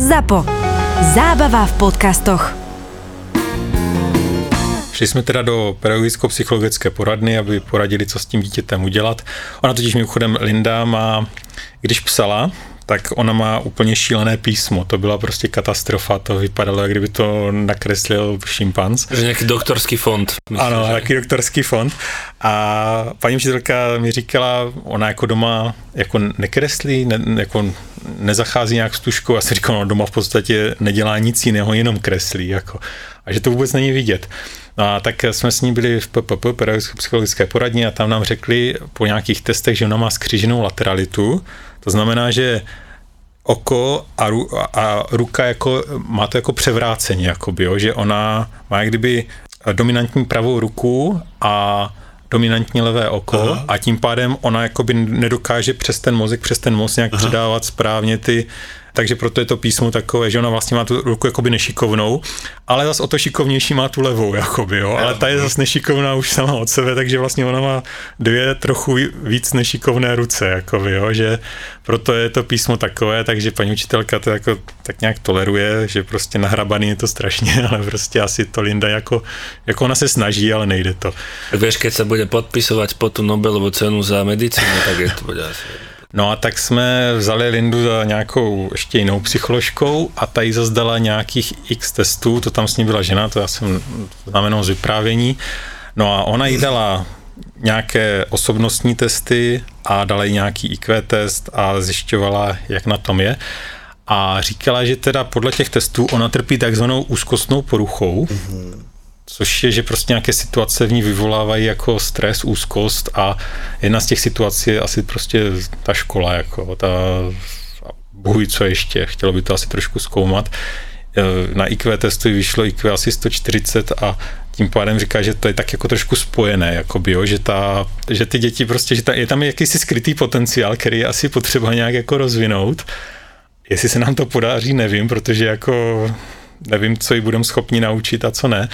ZAPO. Zábava v podcastoch. Šli jsme teda do pedagogicko-psychologické poradny, aby poradili, co s tím dítětem udělat. Ona totiž mimochodem Linda má, když psala, tak ona má úplně šílené písmo. To byla prostě katastrofa. To vypadalo, jak kdyby to nakreslil šimpanz. Že nějaký doktorský fond. Myslím, ano, že? nějaký doktorský fond. A paní učitelka mi říkala, ona jako doma jako nekreslí, ne, jako nezachází nějak s tuškou. Já si říkal, no doma v podstatě nedělá nic jiného, jenom kreslí. Jako. A že to vůbec není vidět. No a tak jsme s ní byli v PPP, psychologické poradně, a tam nám řekli po nějakých testech, že ona má skříženou lateralitu, to znamená, že oko a, ru, a ruka jako, má to jako převrácení, jakoby, jo, že ona má jak kdyby dominantní pravou ruku a dominantní levé oko Aha. a tím pádem ona jakoby nedokáže přes ten mozek, přes ten mozek nějak Aha. předávat správně ty takže proto je to písmo takové, že ona vlastně má tu ruku jakoby nešikovnou, ale zase o to šikovnější má tu levou, jakoby, jo, ale ta je zase nešikovná už sama od sebe, takže vlastně ona má dvě trochu víc nešikovné ruce, jakoby, jo, že proto je to písmo takové, takže paní učitelka to jako tak nějak toleruje, že prostě nahrabaný je to strašně, ale prostě asi to Linda jako, jako ona se snaží, ale nejde to. Tak vieš, keď sa bude podpisovat po tu Nobelovu cenu za medicínu, tak je to bude asi No a tak jsme vzali Lindu za nějakou ještě jinou psycholožkou a ta jí zazdala nějakých x testů, to tam s ní byla žena, to já jsem znamenal z vyprávění. No a ona jí dala nějaké osobnostní testy a dala jí nějaký IQ test a zjišťovala, jak na tom je. A říkala, že teda podle těch testů ona trpí takzvanou úzkostnou poruchou. Mm-hmm což je, že prostě nějaké situace v ní vyvolávají jako stres, úzkost a jedna z těch situací je asi prostě ta škola, jako ta bohuj co ještě, chtělo by to asi trošku zkoumat. E, na IQ testu vyšlo IQ asi 140 a tím pádem říká, že to je tak jako trošku spojené, jakoby, jo, že, ta, že ty děti prostě, že ta, je tam jakýsi skrytý potenciál, který je asi potřeba nějak jako rozvinout. Jestli se nám to podaří, nevím, protože jako nevím, co ji budeme schopni naučit a co ne.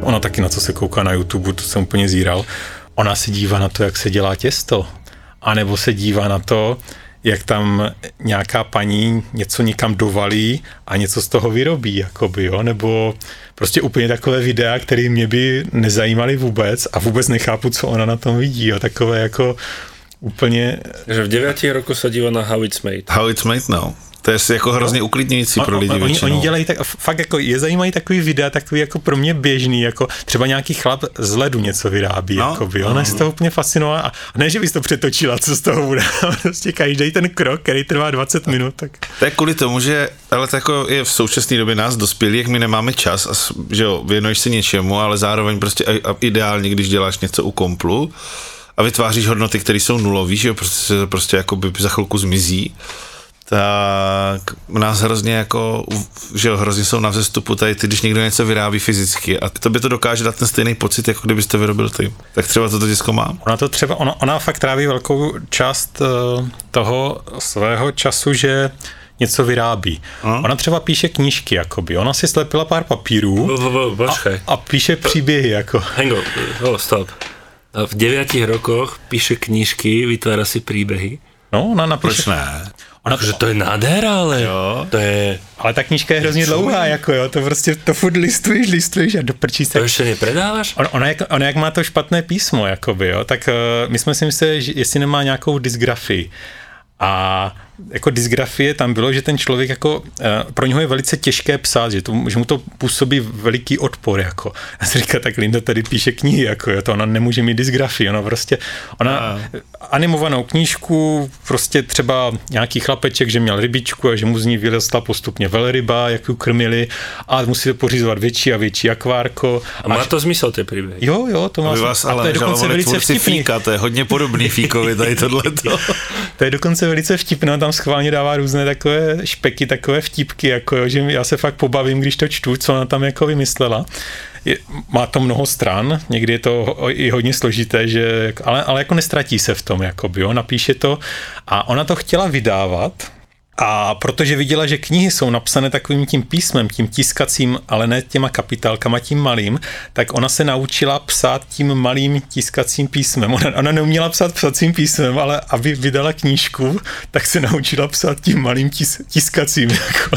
Ona taky na co se kouká na YouTube, to jsem úplně zíral. Ona se dívá na to, jak se dělá těsto. A nebo se dívá na to, jak tam nějaká paní něco někam dovalí a něco z toho vyrobí, jakoby, jo? nebo prostě úplně takové videa, které mě by nezajímaly vůbec a vůbec nechápu, co ona na tom vidí, jo? takové jako úplně... Že v 9 roku se dívá na How It's Made. How It's Made, no. To je jako hrozně uklidňující pro lidi oni, oni dělají tak, fakt jako, je zajímají takový videa, takový jako pro mě běžný, jako třeba nějaký chlap z ledu něco vyrábí, no, jako by, ona no. se to úplně fascinovala a ne, že bys to přetočila, co z toho bude, prostě každý ten krok, který trvá 20 minut, tak. To je kvůli tomu, že, ale to jako je v současné době nás dospělí, jak my nemáme čas a že jo, věnuješ se něčemu, ale zároveň prostě ideálně, když děláš něco u komplu a vytváříš hodnoty, které jsou nulové, že jo, prostě, prostě jako by za chvilku zmizí, tak nás hrozně jako, že jo, hrozně jsou na vzestupu tady ty, když někdo něco vyrábí fyzicky a to by to dokáže dát ten stejný pocit, jako kdybyste vyrobil ty. Tak třeba toto děcko má. Ona to třeba, ona, ona fakt tráví velkou část uh, toho svého času, že něco vyrábí. Hmm? Ona třeba píše knížky, jakoby. Ona si slepila pár papírů a, a píše příběhy, jako. Hang on, oh, stop. V devětich rokoch píše knížky, vytvára si příběhy. No, ona napíše... Proč ne? Ona že to je nádhera, ale jo. to je... Ale ta knížka je hrozně dlouhá, jako jo, to prostě, to furt listuješ, listuješ a doprčí se. To ještě nepredáváš? On, ona, jak, ona jak má to špatné písmo, jakoby, jo, tak uh, my jsme si mysleli, že jestli nemá nějakou dysgrafii. A jako dysgrafie tam bylo, že ten člověk jako, eh, pro něho je velice těžké psát, že, to, že mu to působí veliký odpor, jako. Já si říkám, tak Linda tady píše knihy, jako, jo, to ona nemůže mít dysgrafii, ona prostě, ona a... animovanou knížku, prostě třeba nějaký chlapeček, že měl rybičku a že mu z ní vyrostla postupně velryba, jak ju krmili a musí to pořizovat větší a větší akvárko. A má až... to smysl, ty příběhy? Jo, jo, to má vás, ale to je dokonce velice vtipný. Fíka, to je hodně podobný Fíkovi tady tohleto. to je dokonce velice vtipné, tam schválně dává různé takové špeky, takové vtipky, jako jo, že já se fakt pobavím, když to čtu, co ona tam jako vymyslela. Je, má to mnoho stran, někdy je to i hodně složité, že, ale, ale jako nestratí se v tom, jako jo, napíše to a ona to chtěla vydávat, A protože viděla, že knihy jsou napsané takovým tím písmem, tím tiskacím, ale ne těma kapitálkama, tím malým, tak ona se naučila psát tím malým tiskacím písmem. Ona, ona neuměla psát psacím písmem, ale aby vydala knížku, tak se naučila psát tím malým tis, tiskacím. Jako,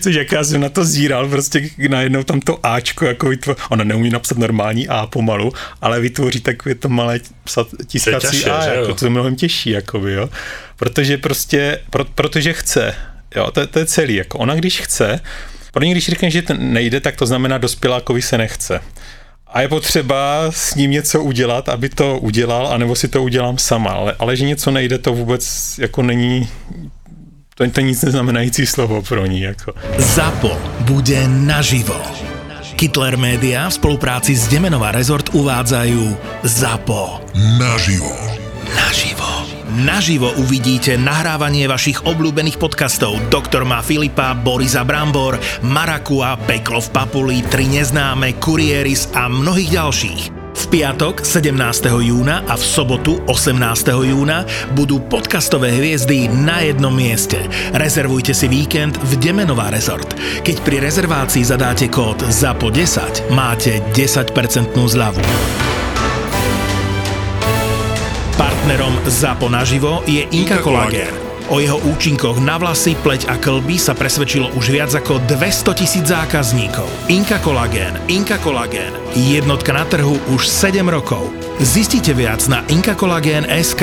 což jak já jsem na to zíral, prostě najednou tam to Ačko, jako vytvo- ona neumí napsat normální A pomalu, ale vytvoří takové to malé psat, tiskací těžké, A, jako, to je mnohem těžší, jakoby, jo. Protože prostě, pro, protože chce, jo, to, to je celý, jako ona když chce, pro ní, když řekne, že to nejde, tak to znamená dospělákovi se nechce. A je potřeba s ním něco udělat, aby to udělal, anebo si to udělám sama. Ale, ale že něco nejde, to vůbec jako není, to, to nic neznamenající slovo pro ní. Jako. ZAPO bude naživo. Hitler Media v spolupráci s Demenová Resort uvádzajú ZAPO. Naživo. Naživo. Naživo uvidíte nahrávanie vašich obľúbených podcastov Doktor má Filipa, Borisa Brambor, Marakua, Peklo v Papuli, Tri neznáme, Kurieris a mnohých ďalších. V piatok 17. júna a v sobotu 18. júna budú podcastové hviezdy na jednom mieste. Rezervujte si víkend v Demenová rezort. Keď pri rezervácii zadáte kód ZAPO10, máte 10% zľavu. Partnerom ZAPO naživo je Inka Collagen. O jeho účinkoch na vlasy, pleť a klby sa presvedčilo už viac ako 200 tisíc zákazníkov. Inka Collagen, Inka Collagen, jednotka na trhu už 7 rokov. Zistite viac na inkakolagen.sk.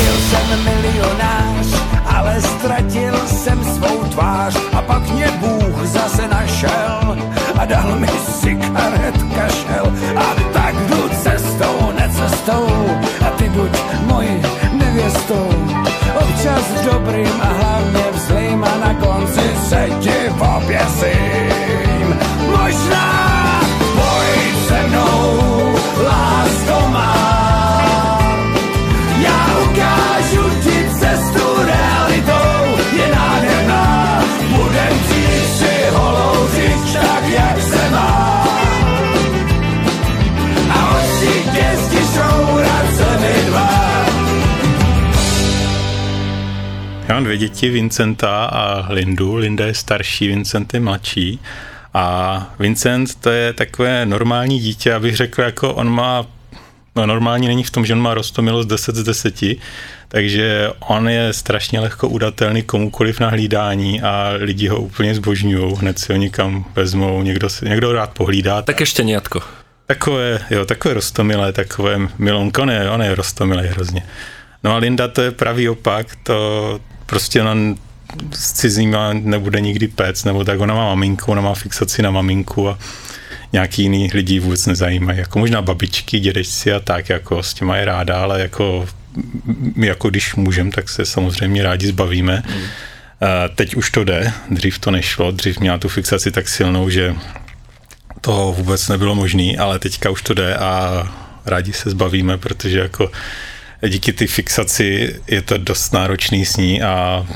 Byl jsem milionář, ale ztratil jsem svou tvář a pak mě Bůh zase našel a dal mi cigaret kašel a tak necestou a ty buď mojí nevěstou. Občas dobrým a hlavně vzlým a na konci se ti oběsím. Možná pojď se mnou, lásko dvě děti, Vincenta a Lindu. Linda je starší, Vincent je mladší. A Vincent to je takové normální dítě, abych řekl, jako on má, no normální není v tom, že on má rostomilost 10 z 10, takže on je strašně lehko udatelný komukoliv na hlídání a lidi ho úplně zbožňují, hned si ho někam vezmou, někdo, si, někdo rád pohlídá. Také šteniatko. Takové, jo, takové rostomilé, takové milonko, on je, on je rostomilý hrozně. No a Linda to je pravý opak, to prostě ona s cizíma nebude nikdy pec, nebo tak ona má maminku, ona má fixaci na maminku a nějaký jiný lidi vůbec nezajímají, jako možná babičky, dědečci a tak, jako s těma je ráda, ale jako my jako když můžem, tak se samozřejmě rádi zbavíme. Mm. Teď už to jde, dřív to nešlo, dřív měla tu fixaci tak silnou, že to vůbec nebylo možné, ale teďka už to jde a rádi se zbavíme, protože jako díky ty fixaci je to dost náročný s ní a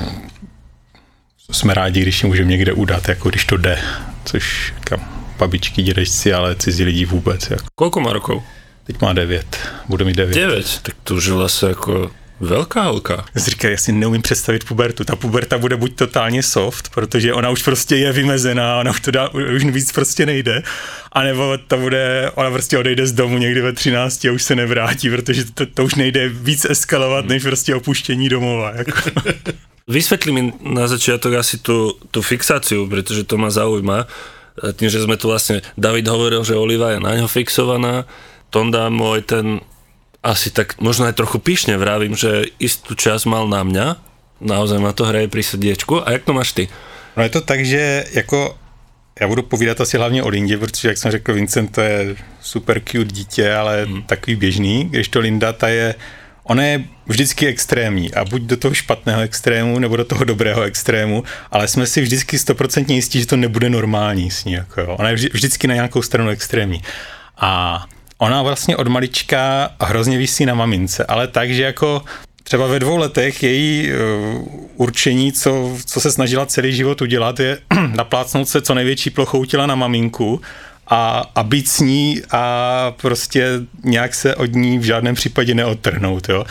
jsme rádi, když ji můžeme někde udat, jako když to jde, což kam babičky, dědečci, ale cizí lidi vůbec. Jako. Koľko má rokov? Teď má devět, bude mít devět. 9. Tak to už je vlastně jako velká holka. Říkám, já si neumím představit pubertu. Ta puberta bude buď totálně soft, protože ona už prostě je vymezená, ona už to dá, už víc prostě nejde, anebo to bude, ona prostě odejde z domu někdy ve 13 a už se nevrátí, protože to, to už nejde víc eskalovat, než prostě opuštění domova. Jako. Vysvetli mi na začiatok asi tú, tú fixáciu, pretože to ma zaujíma. Tým, že sme tu vlastne, David hovoril, že Oliva je na ňo fixovaná, Tonda môj ten asi tak možno aj trochu pyšne vravím, že istú čas mal na mňa, naozaj ma to hraje pri srdiečku. A jak to máš ty? No je to tak, že jako já budu povídat asi hlavně o Lindě, protože jak jsem řekl, Vincent to je super cute dítě, ale hmm. takový běžný, když to Linda, ta je, ona je vždycky extrémní a buď do toho špatného extrému, nebo do toho dobrého extrému, ale jsme si vždycky stoprocentně jistí, že to nebude normální s ní. Jako jo. Ona je vždy, vždycky na nějakou stranu extrémní. A ona vlastně od malička hrozně vysí na mamince, ale tak, že jako třeba ve dvou letech její uh, určení, co, co se snažila celý život udělat, je naplácnout se co největší plochou těla na maminku a, a být s ní a prostě nějak se od ní v žádném případě neodtrhnout, jo.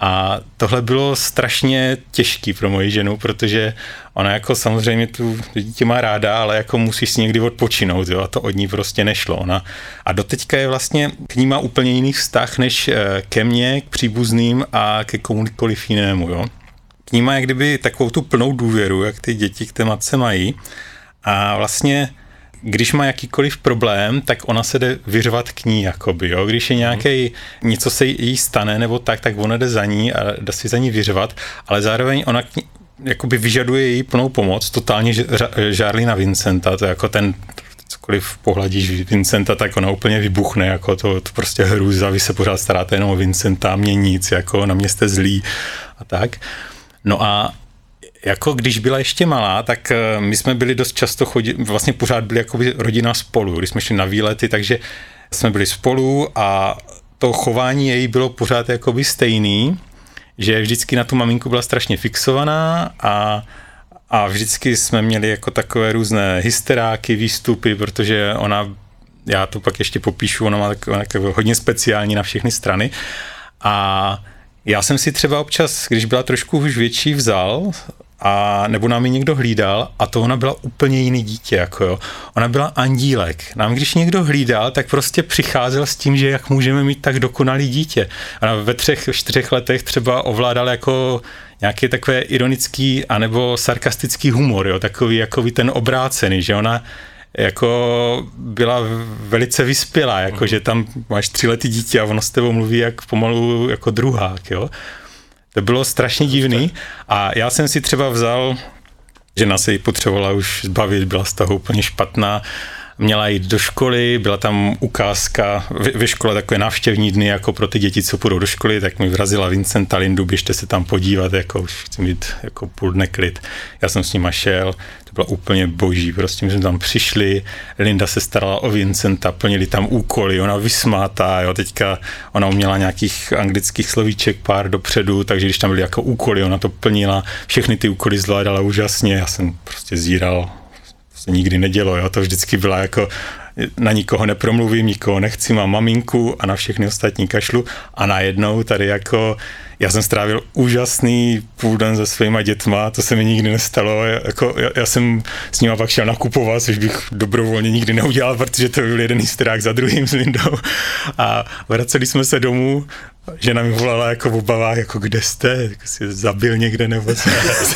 A tohle bylo strašně těžký pro moji ženu, protože ona jako samozřejmě tu dítě má ráda, ale jako musí si někdy odpočinout, jo, a to od ní prostě nešlo. Ona, a doteďka je vlastně k ní má úplně jiný vztah než eh, ke mně, k příbuzným a ke komukoliv jinému, jo. K ní má jak kdyby takovou tu plnou důvěru, jak ty děti k té matce mají. A vlastně když má jakýkoliv problém, tak ona se jde vyřvat k ní, jakoby, jo. Když je nějaký něco se jí stane nebo tak, tak ona jde za ní a jde si za ní vyřvat, ale zároveň ona k ní, jakoby vyžaduje její plnou pomoc, totálně žárlí na Vincenta, to je jako ten cokoliv pohladíš Vincenta, tak ona úplně vybuchne, jako to, to prostě hrůza, vy se pořád staráte jenom o Vincenta, mě nic, jako na mě jste zlí a tak. No a jako když byla ještě malá, tak eh, my jsme byli dost často chodit, vlastně pořád byli jako rodina spolu, když jsme šli na výlety, takže jsme byli spolu a to chování její bylo pořád jakoby stejný, že vždycky na tu maminku byla strašně fixovaná a, a vždycky jsme měli jako takové různé hysteráky, výstupy, protože ona, já to pak ještě popíšu, ona má takové hodně speciální na všechny strany. A já jsem si třeba občas, když byla trošku už větší, vzal a nebo nám ji někdo hlídal a to ona byla úplně jiný dítě, jako jo. Ona byla andílek. Nám když někdo hlídal, tak prostě přicházel s tím, že jak můžeme mít tak dokonalý dítě. Ona ve třech, čtyřech letech třeba ovládal jako nějaký takové ironický anebo sarkastický humor, jo, takový jako ten obrácený, že ona jako byla velice vyspělá, jako mm. že tam máš třiletý dítě a ono s tebou mluví jak pomalu jako druhák, jo. To bylo strašně divný. a já jsem si třeba vzal, žena se jí potřebovala už zbavit, byla z toho úplně špatná, měla jít do školy, byla tam ukázka ve škole takové návštěvní dny jako pro ty děti, co půjdou do školy, tak mi vrazila Vincenta Lindu, běžte se tam podívat, jako už chci mít jako půl dne klid. Já jsem s nima šel, to bylo úplně boží, prostě my jsme tam přišli, Linda se starala o Vincenta, plnili tam úkoly, ona vysmátá, jo, teďka ona uměla nějakých anglických slovíček pár dopředu, takže když tam byly jako úkoly, ona to plnila, všechny ty úkoly zvládala úžasně, já jsem prostě zíral, se nikdy nedělo, jo, to vždycky byla jako na nikoho nepromluvím, nikoho nechci, mám maminku a na všechny ostatní kašlu. A najednou tady jako já jsem strávil úžasný půl den se svýma dětma, to se mi nikdy nestalo, jako, já, já jsem s nima pak šel nakupovat, což bych dobrovolně nikdy neudělal, protože to byl jeden strák za druhým s Lindou. A vraceli jsme se domů žena mi volala jako v obavách, jako kde jste, jako si zabil někde nebo co.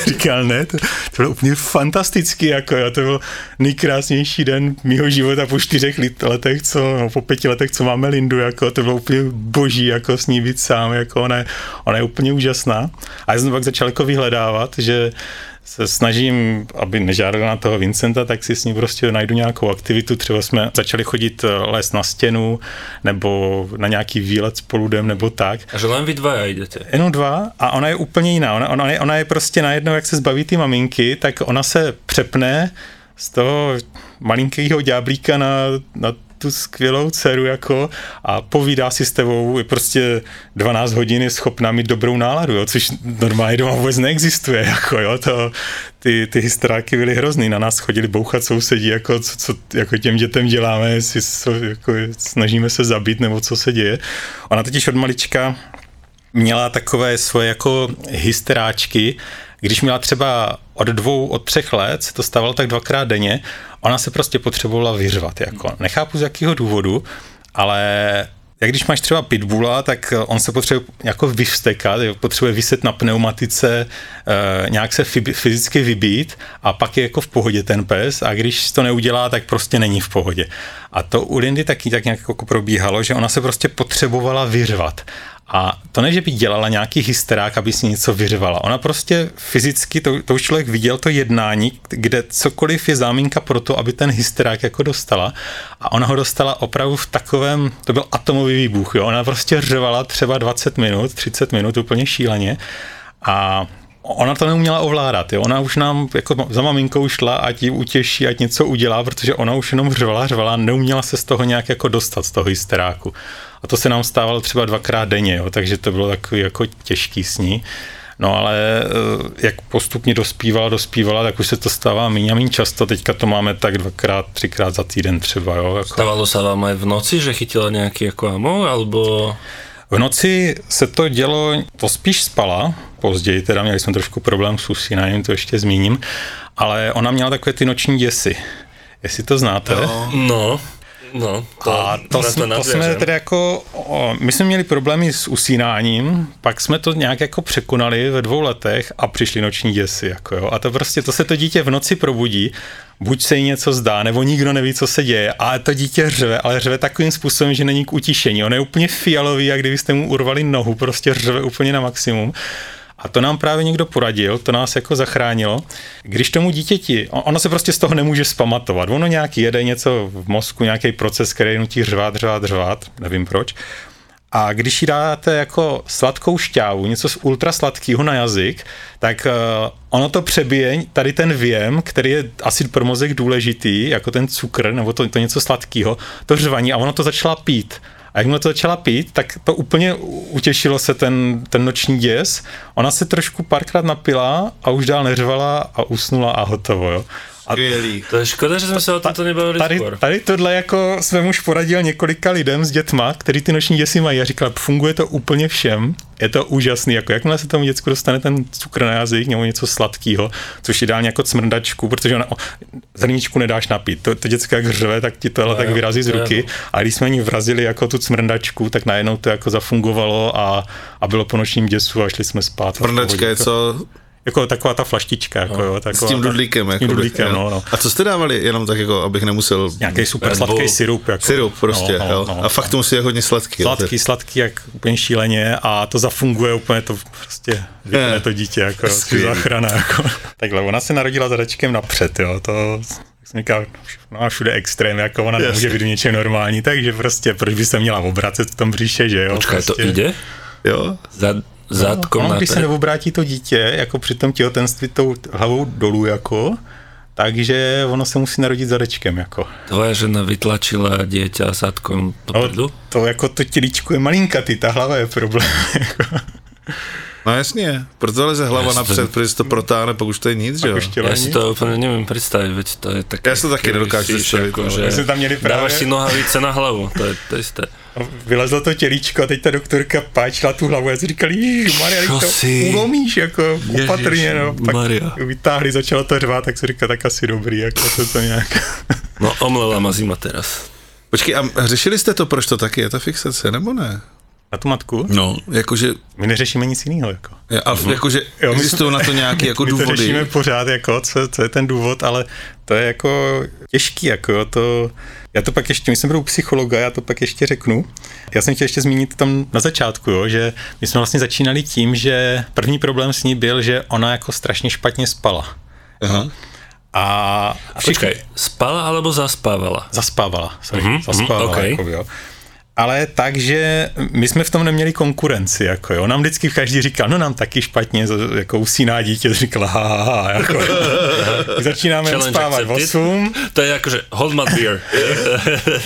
Říkal, ne, to, to bylo úplně fantastický, jako jo, to byl nejkrásnější den mýho života po čtyřech letech, co, no, po pěti letech, co máme Lindu, jako to bylo úplně boží, jako s ní být sám, jako ona, ona je úplně úžasná. A já jsem pak začal jako vyhledávat, že se snažím, aby nežádala na toho Vincenta, tak si s ní prostě najdu nějakou aktivitu. Třeba jsme začali chodit eh, les na stěnu, nebo na nějaký výlet s poludem, nebo tak. A že len vy dva jdete? Jenom dva a ona je úplně jiná. Ona, ona, je, ona je prostě najednou, jak se zbaví ty maminky, tak ona se přepne z toho malinkého ďáblíka na, na tu skvělou dceru jako a povídá si s tebou, je prostě 12 hodin je schopná mít dobrou náladu, jo, což normálně doma vůbec neexistuje, jako jo, to, ty, ty hysteráky byly hrozný, na nás chodili bouchat sousedí, jako co, co jako těm dětem děláme, jestli so, jako snažíme se zabít, nebo co se děje. Ona totiž od malička měla takové svoje jako hysteráčky, když měla třeba od dvou, od třech let, se to stávalo tak dvakrát denně, ona se prostě potřebovala vyřvat. Jako. Nechápu z jakého důvodu, ale jak když máš třeba pitbulla, tak on se potřebuje jako vyvstekat, potřebuje vyset na pneumatice, e, nějak se fyzicky vybít a pak je jako v pohodě ten pes a když to neudělá, tak prostě není v pohodě. A to u Lindy taky tak nějak jako probíhalo, že ona se prostě potřebovala vyřvat. A to ne, že by dělala nějaký hysterák, aby si něco vyřvala. Ona prostě fyzicky, to, to už člověk viděl to jednání, kde cokoliv je záminka pro to, aby ten hysterák jako dostala. A ona ho dostala opravdu v takovém, to byl atomový výbuch, jo. Ona prostě řevala třeba 20 minut, 30 minut úplně šíleně. A ona to neuměla ovládat, jo. ona už nám jako za maminkou šla, ať ji utěší, ať něco udělá, protože ona už jenom řvala, řvala, neuměla se z toho nějak jako dostat, z toho hysteráku. A to se nám stávalo třeba dvakrát denně, jo, takže to bylo takový jako těžký s ní. No ale eh, jak postupně dospívala, dospívala, tak už se to stává méně a méně často. Teďka to máme tak dvakrát, třikrát za týden třeba. Jo, jako. Stávalo se vám aj v noci, že chytila nějaký jako amo, alebo... V noci se to dělo, to spíš spala, později teda měli jsme trošku problém s usínáním, to ještě zmíním, ale ona měla takové ty noční děsy. Jestli to znáte. No, no, to, A to, na jsme, to jsme tedy jako, o, my jsme měli problémy s usínáním, pak jsme to nějak jako překonali ve dvou letech a přišly noční děsy, jako jo. A to prostě, to se to dítě v noci probudí, buď se jí něco zdá, nebo nikdo neví, co se děje, a to dítě řve, ale řve takovým způsobem, že není k utišení. On je úplně fialový, jak kdybyste mu urvali nohu, prostě řve úplně na maximum. A to nám právě někdo poradil, to nás jako zachránilo. Když tomu dítěti, on- ono se prostě z toho nemůže spamatovat, ono nějaký jede něco v mozku, nějaký proces, který nutí řvát, řvát, řvát, nevím proč. A když jí dáte jako sladkou šťávu, něco z ultra sladkého na jazyk, tak uh, ono to přebije tady ten věm, který je asi pro mozek důležitý, jako ten cukr nebo to, to něco sladkého, to řvaní a ono to začala pít. A jakmile to začala pít, tak to úplně utěšilo se ten, ten noční děs. Ona se trošku párkrát napila a už dál neřvala a usnula a hotovo. Jo. A Skvělý. To je škoda, že jsme se o tomto nebavili tady, skôr. tady tohle jako jsem už poradil několika lidem s dětma, který ty noční děsy mají a říkal, funguje to úplně všem, je to úžasný, jako jakmile se tomu děcku dostane ten cukr na jazyk nebo něco sladkého, což ideálně jako cmrdačku, protože ona, o, zrničku nedáš napít, to, to děcko jak řve, tak ti tohle tak vyrazí z ruky a když jsme ní vrazili jako tu cmrdačku, tak najednou to jako zafungovalo a, a bylo po nočním děsu a šli jsme spát. Prdačka je co? Jako taková ta flaštička, jako jo, S taková tím ta- dudlíkem. S tím dudlíkem, jo. no, no. A co jste dávali, jenom tak jako, abych nemusel... Nějaký super Red sladký syrup. Jako, Syrup prostě, no, no, jo. no. A fakt to musí je hodně sladký. jo. Sladký, sladký, jak úplně šíleně a to zafunguje úplně to prostě vypne Je. to dítě, jako Skvělý. záchrana, jako. Takhle, ona se narodila zadečkem napřed, jo, to jak jsem říkal, no a všude extrém, jako ona nemůže být v něčem normální, takže prostě proč by se měla obracet v tom bříše, že jo? Počkaj, to prostě. ide? Jo? Za, zadkom ono, na když se neobrátí to dítě, jako při tom těhotenství tou hlavou dolů, jako, takže ono se musí narodit zadečkem, jako. Tvoja žena vytlačila dieťa zadkom do? No, to jako to tělíčko je malinkatý, ta hlava je problém. Jako. No jasně, proto leze hlava Jasně. napřed, protože se to protáhne, pak už to je nic, že jo? Tělení. si to úplne neviem predstaviť, veď to je také... Ja si to taky nedokážu predstaviť, Ako, no. že My sme tam měli právě- Dávaš si nohavice na hlavu, to je to isté. Vylezlo to tělíčko a teď ta doktorka páčila tu hlavu a si Maria, to si? ulomíš, jako opatrně, no. Pak Maria. vytáhli, začalo to řvát, tak si říká, tak asi dobrý, jako to to nějak. No omlela ma zima teraz. Počkej, a řešili jste to, proč to taky je ta fixace, nebo ne? Na tu matku? No, jakože, My neřešíme nic jiného, jako. a, jakože Jo, my existují na to nějaké jako My to důvody. řešíme pořád, jako, co, co, je ten důvod, ale to je jako těžký, jako jo, to, já to pak ještě, my jsme byli u psychologa, já to pak ještě řeknu. Já jsem chtěl ještě zmínit tam na začátku, jo, že my jsme vlastně začínali tím, že první problém s ní byl, že ona jako strašně špatně spala. Aha. A, a Počkaj, spala alebo zaspávala? Zaspávala, sorry, Mhm, mm-hmm, zaspávala, mhm, okej. jako, jo. Ale takže my jsme v tom neměli konkurenci, jako jo. Nám vždycky každý říkal, no nám taky špatně, jako usíná dítě, říkala, ha, ha, ha, jako. Začínáme uspávat v accepted. 8, To je akože hold my beer.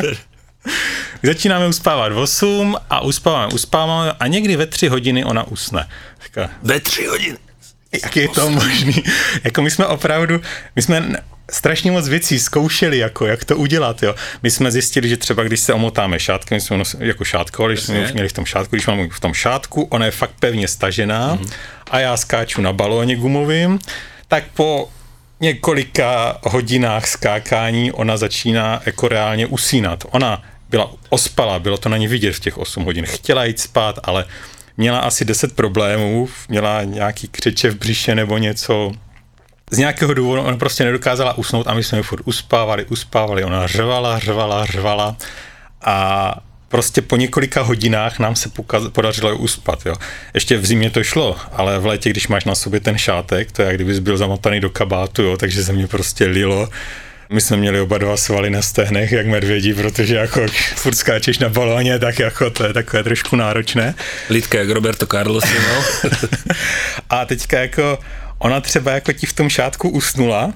začínáme uspávat v 8 a uspáváme, uspáváme a někdy ve 3 hodiny ona usne. Říká, Ve tři hodiny. jak je to možný? jako my jsme opravdu, my jsme strašně moc věcí zkoušeli, jako jak to udělat, jo. My jsme zjistili, že třeba když se omotáme šátkem, my jsme nos, jako šátkovali, že jsme už měli v tom šátku, když mám v tom šátku, ona je fakt pevně stažená mm-hmm. a já skáču na balóně gumovým, tak po několika hodinách skákání ona začíná jako reálně usínat. Ona byla ospala, bylo to na ní vidět v těch 8 hodin. Chtěla jít spát, ale měla asi 10 problémů, měla nějaký křeče v břiše nebo něco. Z nějakého důvodu ona prostě nedokázala usnout a my jsme ji furt uspávali, uspávali. Ona řvala, řvala, řvala a prostě po několika hodinách nám se pokaz- podařilo uspat. Jo. Ještě v zimě to šlo, ale v létě, když máš na sobě ten šátek, to je jak kdybys byl zamotaný do kabátu, jo, takže se mě prostě lilo. My jsme měli oba dva svaly na stehnech, jak medvědi, protože jako furt skáčeš na balóně, tak jako to je takové trošku náročné. Lidka jak Roberto Carlos, no. A teďka jako ona třeba jako ti v tom šátku usnula,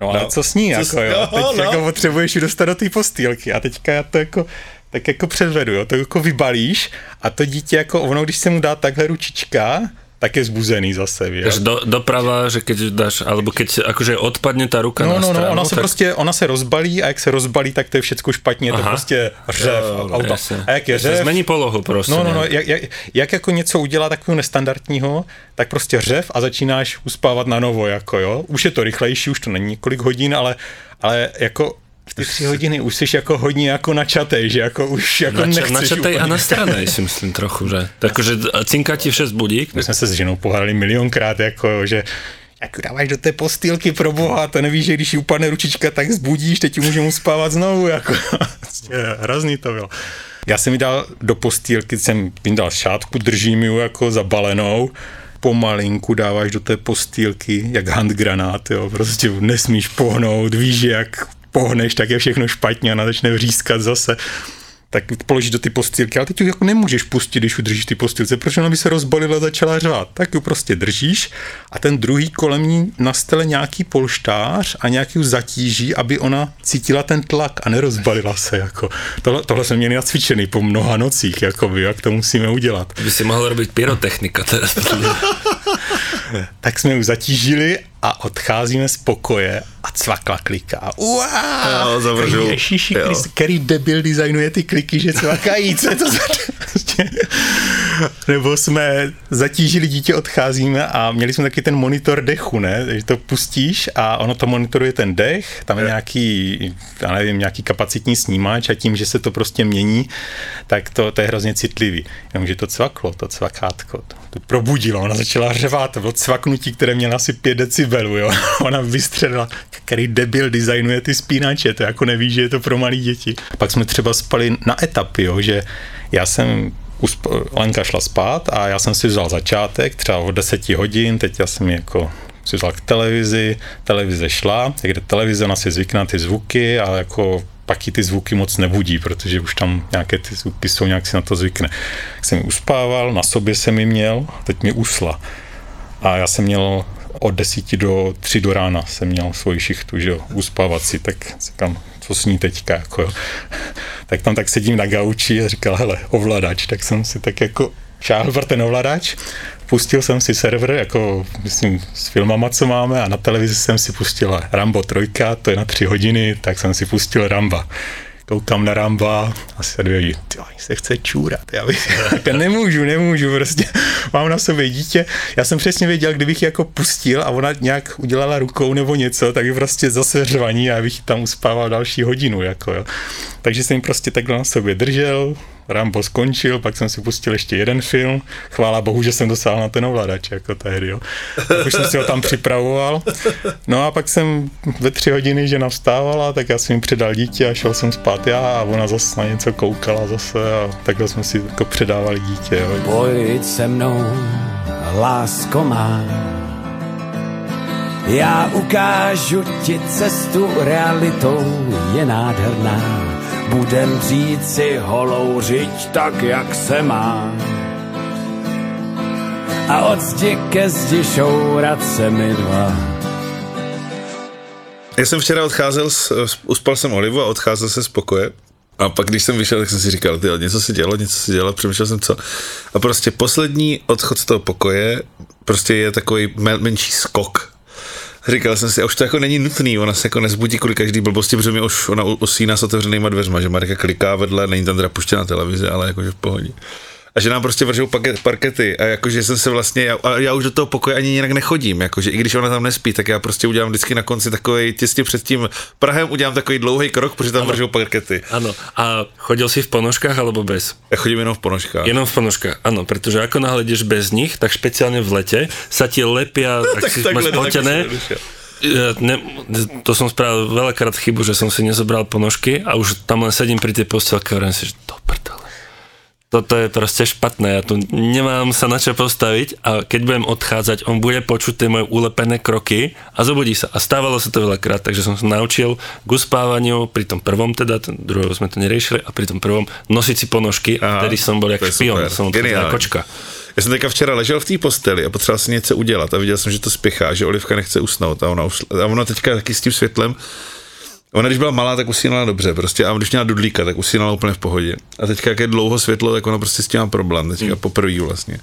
no ale No. co s ní, Co jako s- jo, jo, teď no. jako potřebuješ ji dostat do té postýlky a teďka já to jako tak jako předvedu, jo, to jako vybalíš a to dítě jako ono, když se mu dá takhle ručička, tak tak je zbuzený zase. Víš? Takže do, doprava, že keď dáš, alebo keď akože odpadne ta ruka No, na no, stranu, no, ona se tak... prostě, ona se rozbalí a jak se rozbalí, tak to je všecko špatně, je to Aha. prostě řev Jo, auta. jasně. A jak je Se řev, Zmení polohu prostě. No, no, no, jak, jak, jak jako něco udělá takového nestandardního, tak prostě řev a začínáš uspávat na novo, jako jo. Už je to rychlejší, už to není několik hodin, ale, ale jako v ty tři hodiny už jsi jako hodně jako načatej, že jako už jako Na, ča, nechceš na čatej úplně. a na straně si myslím trochu, že? Takže cinká ti v 6 budík, My jsme se s ženou pohádali milionkrát, jako, že jak dáváš do té postýlky pro boha, to nevíš, že když jí upadne ručička, tak zbudíš, teď ji můžeme uspávat znovu, jako, prostě hrozný to bylo. Já jsem mi dal do postýlky, jsem mi dal šátku, držím ji jako zabalenou, pomalinku dáváš do té postýlky, jak handgranát, jo, prostě nesmíš pohnout, víš, jak pohneš, tak je všechno špatně a ona začne vřískat zase tak položíš do ty postýlky, ale teď ji jako nemůžeš pustit, když udržíš ty postýlce, protože ona by se rozbalila a začala řvát. Tak ji prostě držíš a ten druhý kolem ní nastele nějaký polštář a nějaký zatíží, aby ona cítila ten tlak a nerozbalila se. Jako. Tohle, tohle jsme měli nacvičený po mnoha nocích, jako by, jak to musíme udělat. by si mohl robiť pyrotechnika teraz. Tak jsme ji zatížili a odcházíme z pokoje a cvakla klika. Wow! Jo, zavržu. Ježíši Jo. Kriste, který debil designuje ty kliky, že cvakají, co je to za... Nebo jsme zatížili dítě, odcházíme a měli jsme taky ten monitor dechu, ne? že to pustíš a ono to monitoruje ten dech, tam je nějaký, já nevím, nějaký kapacitní snímač a tím, že se to prostě mění, tak to, to je hrozně citlivý. Jenomže to cvaklo, to cvakátko, to, to probudilo, ona začala řevát, to bylo cvaknutí, které mělo asi 5 decibelů, jo. Ona vystřelila, který debil designuje ty spínače, to jako neví, že je to pro malé děti. Pak jsme třeba spali na etapy, jo, že já jsem usp- Lenka šla spát a já jsem si vzal začátek, třeba o 10 hodin, teď já jsem jako si vzal k televizi, televize šla, kde televize ona si zvykne na ty zvuky a jako pak ji ty zvuky moc nebudí, protože už tam nějaké ty zvuky jsou, nějak si na to zvykne. Tak jsem uspával, na sobě jsem ji měl, teď mi usla. A já jsem měl od 10 do 3 do rána jsem měl svoji šichtu, že jo, uspávací, tak říkám, co s ní teďka, jako jo. Tak tam tak sedím na gauči a říkal, hele, ovladač, tak jsem si tak jako šáhl pro ten ovladač, pustil jsem si server, jako myslím s filmama, co máme a na televizi jsem si pustil Rambo 3, to je na 3 hodiny, tak jsem si pustil Ramba koukám na Ramba a se dvě ty se chce čůrat, já bych, nemůžu, nemůžu, prostě mám na sobě dítě, já jsem přesně věděl, kdybych jako pustil a ona nějak udělala rukou nebo něco, tak by prostě zase řvaní a já bych tam uspával další hodinu, jako jo. Takže jsem prostě takhle na sobě držel, Rambo skončil, pak jsem si pustil ještě jeden film, chvála bohu, že jsem dosáhl na ten ovladač, jako tehdy, jo. Tak už jsem si ho tam připravoval. No a pak jsem ve tři hodiny žena vstávala, tak já jsem jim předal dítě a šel jsem spát já a ona zase na něco koukala zase a takhle jsme si jako předávali dítě, jo. Pojď se mnou, lásko má. Já ukážu ti cestu, realitou je nádherná. Budem říct si holou řiď tak, jak se má. A od zdi ke zdi šourat se mi dva. Já jsem včera odcházel, z, uspal jsem Olivu a odcházel jsem z pokoje. A pak, když jsem vyšel, tak jsem si říkal, ty, něco se dělo, něco se dělo, přemýšlel jsem co. A prostě poslední odchod z toho pokoje prostě je takový me- menší skok. Říkal jsem si, a už to jako není nutný, ona se jako nezbudí kvůli každý blbosti, protože mi už ona usíná s otevřenýma dveřma, že Marika kliká vedle, není tam teda puštěná televize, ale jakože v pohodě. A že nám prostě vržou paket, parkety a jakože jsem se vlastně, já, a já už do toho pokoje ani jinak nechodím, jakože i když ona tam nespí, tak já prostě udělám vždycky na konci takový těsně před tím Prahem udělám takový dlouhý krok, protože tam vržou parkety. Áno. A chodil si v ponožkách alebo bez? Já chodím jenom v ponožkách. Jenom v ponožkách, áno, pretože ako náhle ideš bez nich, tak špeciálne v lete sa ti lepia, ak tak si takhle máš potené, jsem. Ja ne, to som spravil veľakrát chybu, že som si nezobral ponožky a už tam len sedím pri tej postelke a hovorím si, že do prdele. Toto je proste špatné, ja tu nemám sa na čo postaviť a keď budem odchádzať, on bude počuť tie moje ulepené kroky a zobudí sa. A stávalo sa to veľakrát, takže som sa naučil k uspávaniu, pri tom prvom teda, ten druhého sme to neriešili, a pri tom prvom nosiť si ponožky a vtedy som bol jak špion, super. som Geniální. kočka. Já jsem teďka včera ležel v té posteli a potřeboval si něco udělat a viděl jsem, že to spěchá, že Olivka nechce usnout a ona, usl- a ona teďka taky s tím světlem, ona když byla malá, tak usínala dobře prostě a když měla dudlíka, tak usínala úplně v pohodě. A teďka, jak je dlouho světlo, tak ona prostě s tím má problém, teďka Hmm. poprvé vlastně.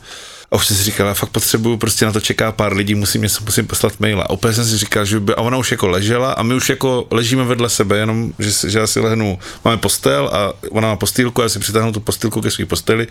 A už jsem si říkal, já fakt potřebuju, prostě na to čeká pár lidí, musím něco, musím poslat maila. A úplně jsem si říkal, že by, a ona už jako ležela a my už jako ležíme vedle sebe, jenom, že, že já si lehnu, máme postel a ona má postýlku, a já si přitáhnu tu postýlku ke své posteli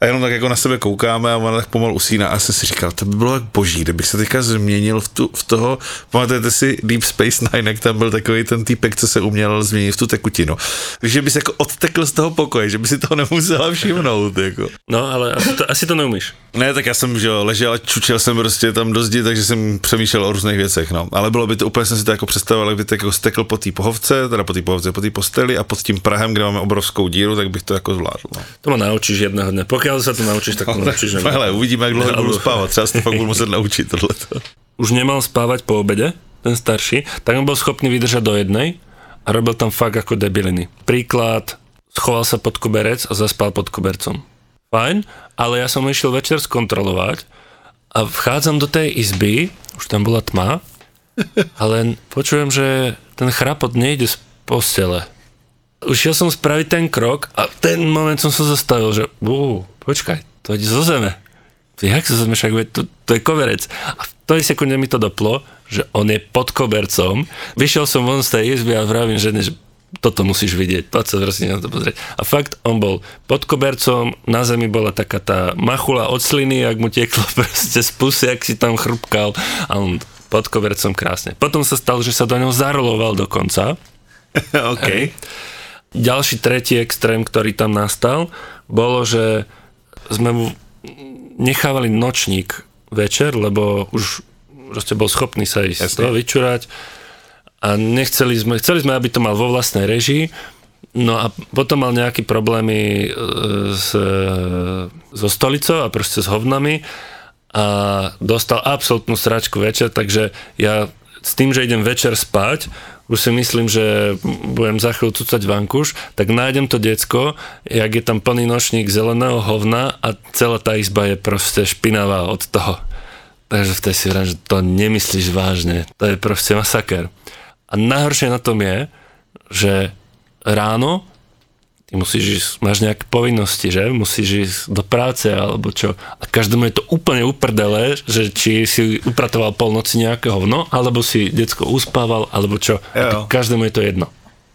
a jenom tak jako na sebe koukáme a ona tak pomalu usíná a jsem si říkal, to by bylo jak boží, kdybych se teďka změnil v, tu, v toho, pamatujete si Deep Space Nine, jak tam byl takový ten týpek, co se uměl změnit v tu tekutinu. Takže by se jako odtekl z toho pokoje, že by si toho nemusela všimnout. Jako. No, ale asi to, asi to neumíš. Ne, tak já jsem že jo, ležel a čučel jsem prostě tam do zdi, takže jsem přemýšlel o různých věcech, no. Ale bylo by to, úplně jsem si to jako představoval, jak by to jako stekl po té pohovce, teda po té pohovce, po té posteli a pod tím prahem, kde máme obrovskou díru, tak bych to jako zvládl. No. To ma naučíš jedného dne. Pokiaľ sa to naučíš, tak to naučíš. že- Ale uvidíme, jak dlouho budu spávat. Třeba se to fakt budu muset naučit tohleto. Už nemal spávať po obede, ten starší, tak on bol schopný vydržať do jednej a robil tam fakt ako debiliny. Príklad, schoval sa pod koberec a zaspal pod kobercom. Fajn, ale ja som išiel večer skontrolovať a vchádzam do tej izby, už tam bola tma, ale počujem, že ten chrapot nejde z postele. Ušiel som spraviť ten krok a v ten moment som sa zastavil, že uh, počkaj, to ide zo zeme. Jak sa zeme, však to, to je koberec. A v tej sekunde mi to doplo, že on je pod kobercom. Vyšiel som von z tej izby a vravím žene, že toto musíš vidieť, poď sa prosím na to pozrieť. A fakt, on bol pod kobercom, na zemi bola taká tá machula od sliny, ak mu tieklo proste z pusy, ak si tam chrupkal a on pod kobercom krásne. Potom sa stalo, že sa do ňoho zaroloval dokonca. OK. Ďalší tretí extrém, ktorý tam nastal, bolo, že sme mu nechávali nočník večer, lebo už proste bol schopný sa ísť Jasne. to vyčurať a nechceli sme, chceli sme, aby to mal vo vlastnej režii, no a potom mal nejaké problémy e, s, e, so stolicou a proste s hovnami a dostal absolútnu sračku večer, takže ja s tým, že idem večer spať, už si myslím, že budem za chvíľu cucať vankuš, tak nájdem to decko, jak je tam plný nočník zeleného hovna a celá tá izba je proste špinavá od toho. Takže vtedy si vrám, že to nemyslíš vážne. To je proste masaker. A najhoršie na tom je, že ráno ty musíš ísť, máš nejaké povinnosti, že? Musíš ísť do práce alebo čo. A každému je to úplne uprdele, že či si upratoval polnoci nejaké hovno, alebo si decko uspával, alebo čo. A každému je to jedno.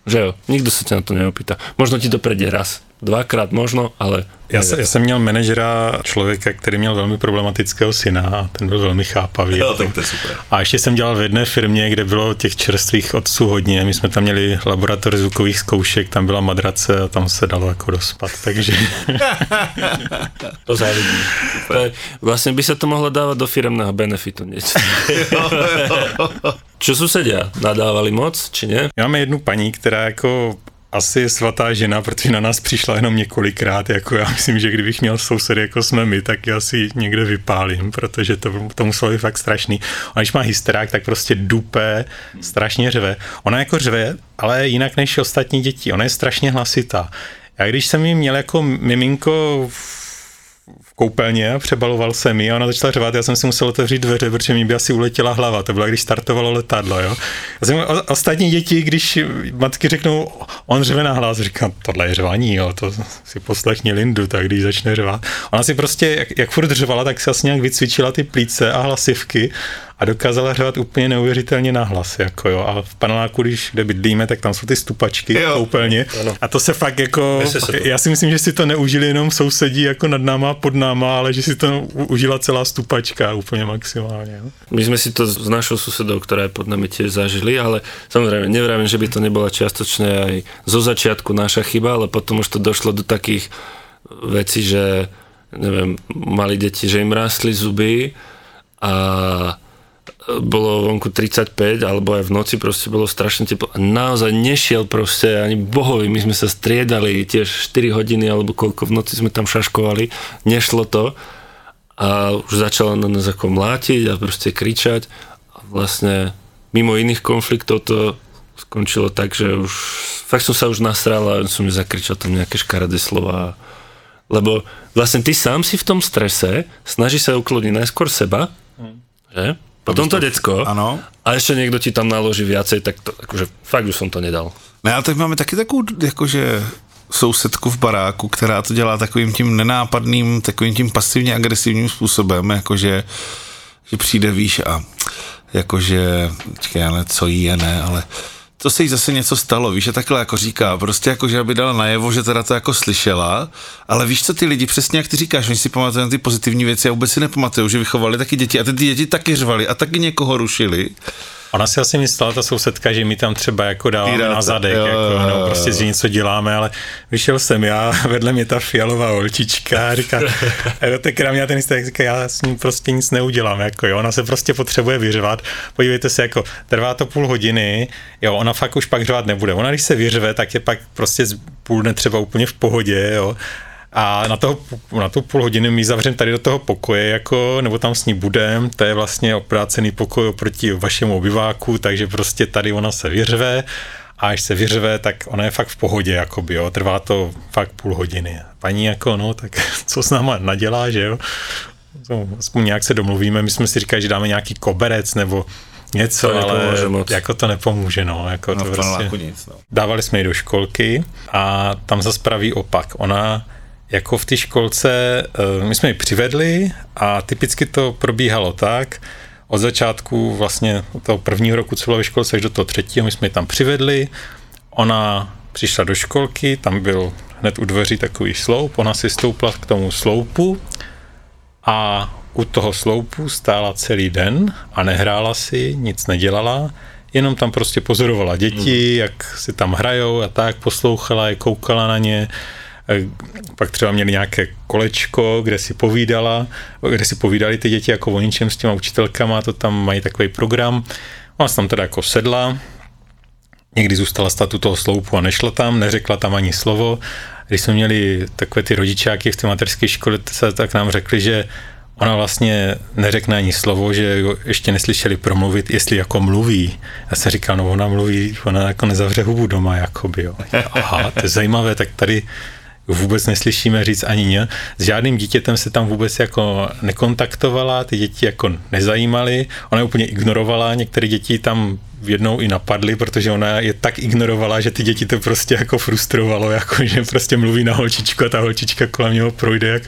Že jo, nikto sa ťa na to neopýta. Možno ti to prejde raz, dvakrát možno, ale Já, se, já jsem měl manažera člověka, který měl velmi problematického syna a ten byl velmi chápavý. Jo, tak to je super. A ještě jsem dělal v jedné firmě, kde bylo těch čerstvých otců hodně. My jsme tam měli laboratoř zvukových zkoušek, tam byla madrace a tam se dalo jako dospat. Takže to závidím. Vlastne by sa to mohlo dávať do firemného benefitu niečo. Čo susedia? Nadávali moc, či my máme jednu paní, která jako asi svatá žena, protože na nás přišla jenom několikrát, jako já myslím, že kdybych měl sousedy, jako jsme my, tak já si někde vypálím, protože to, to muselo být fakt strašný. Ona když má hysterák, tak prostě dupe, strašně řve. Ona jako řve, ale jinak než ostatní děti, ona je strašně hlasitá. Já když jsem ji měl jako miminko v v koupelně přebaloval jsem ji a ona začala řvát, já jsem si musel otevřít dveře, protože mi by asi uletěla hlava, to bylo, když startovalo letadlo, jo. Já jsem, ostatní děti, když matky řeknou, on řve na hlas, říkám, tohle je řvaní, jo, to si poslechni Lindu, tak když začne řvát. Ona si prostě, jak, jak furt řvala, tak si asi nějak vycvičila ty plíce a hlasivky a dokázala řvat úplně neuvěřitelně na hlas, jako jo. A v paneláku, když kde bydlíme, tak tam jsou ty stupačky Jo. v koupelně. A to se fakt jako, se to. já si myslím, že si to neužili jenom sousedí jako nad náma a pod náma, ale že si to užila celá stupačka úplně maximálně. Jo. My sme si to s našou susedou, ktorá je pod nami tiež zažili, ale samozrejme, nevravím, že by to nebola čiastočne aj zo začiatku naša chyba, ale potom už to došlo do takých vecí, že neviem, mali deti, že im rástli zuby a bolo vonku 35, alebo aj v noci proste bolo strašne teplo. A naozaj nešiel proste ani bohovi. My sme sa striedali tiež 4 hodiny, alebo koľko v noci sme tam šaškovali. Nešlo to. A už začala na nás ako mlátiť a proste kričať. A vlastne mimo iných konfliktov to skončilo tak, že už fakt som sa už nasral a som mi zakričal tam nejaké škaredé slova. Lebo vlastne ty sám si v tom strese snaží sa ukloniť najskôr seba, že? Potom to decko Ano. a ešte niekto ti tam naloží viacej, tak to, akože fakt už som to nedal. Ne, ale tak máme taky takovou, jakože sousedku v baráku, která to dělá takovým tím nenápadným, takovým tím pasivně agresivním způsobem, jakože že přijde výš a jakože, počkej, ale co jí je, ne, ale to se jí zase něco stalo, víš, že takhle jako říká, prostě jako, že aby dala najevo, že teda to jako slyšela, ale víš co, ty lidi, přesně jak ty říkáš, oni si pamatují ty pozitivní věci a vůbec si nepamatují, že vychovali taky děti a ty, ty děti taky řvali a taky někoho rušili. Ona si asi myslela, ta sousedka, že my tam třeba jako dáváme Týráte, na zadek, jo, jako, no, prostě že něco děláme, ale vyšel jsem já, vedle mě ta fialová holčička a říká, a tak na mě ten jistý, říká, já s ním prostě nic neudělám, jako jo, ona se prostě potřebuje vyřvat, podívejte se, jako trvá to půl hodiny, jo, ona fakt už pak řvat nebude, ona když se vyřve, tak je pak prostě z půl dne třeba úplně v pohodě, jo, a na, toho, na tu půl hodiny my zavřeme tady do toho pokoje, jako, nebo tam s ní budem, to je vlastně oprácený pokoj oproti vašemu obyváku, takže prostě tady ona se vyřve a až se vyřve, tak ona je fakt v pohodě, jakoby, jo, trvá to fakt půl hodiny. Paní jako, no, tak co s náma nadělá, že jo, aspoň nějak se domluvíme, my jsme si říkali, že dáme nějaký koberec nebo něco, To ale moc. jako to nepomůže, no, jako No, to prostě nic, no. dávali jsme ji do školky a tam zase praví opak. Ona jako v té školce, eh, my jsme ji přivedli a typicky to probíhalo tak, od začátku vlastně od toho prvního roku, co byla ve školce, až do toho třetího, my jsme ji tam přivedli, ona přišla do školky, tam byl hned u dveří takový sloup, ona si stoupla k tomu sloupu a u toho sloupu stála celý den a nehrála si, nic nedělala, jenom tam prostě pozorovala děti, jak si tam hrajou a tak, poslouchala je, koukala na ně, pak třeba měli nějaké kolečko, kde si povídala, kde si povídali ty děti jako o ničem s těma učitelkama, to tam mají takový program. Ona se tam teda jako sedla, někdy zůstala stát u toho sloupu a nešla tam, neřekla tam ani slovo. Když jsme měli takové ty rodičáky v té mateřské škole, tak nám řekli, že ona vlastně neřekne ani slovo, že ještě neslyšeli promluvit, jestli jako mluví. Já jsem říkal, no ona mluví, ona jako nezavře hubu doma, jakoby, jo. Aha, to je zajímavé, tak tady vůbec neslyšíme říct ani ně. S žádným dítětem se tam vůbec jako nekontaktovala, ty děti jako nezajímaly, ona je úplně ignorovala, některé děti tam jednou i napadly, protože ona je tak ignorovala, že ty děti to prostě jako frustrovalo, jako že prostě mluví na holčičku a ta holčička kolem něho projde jak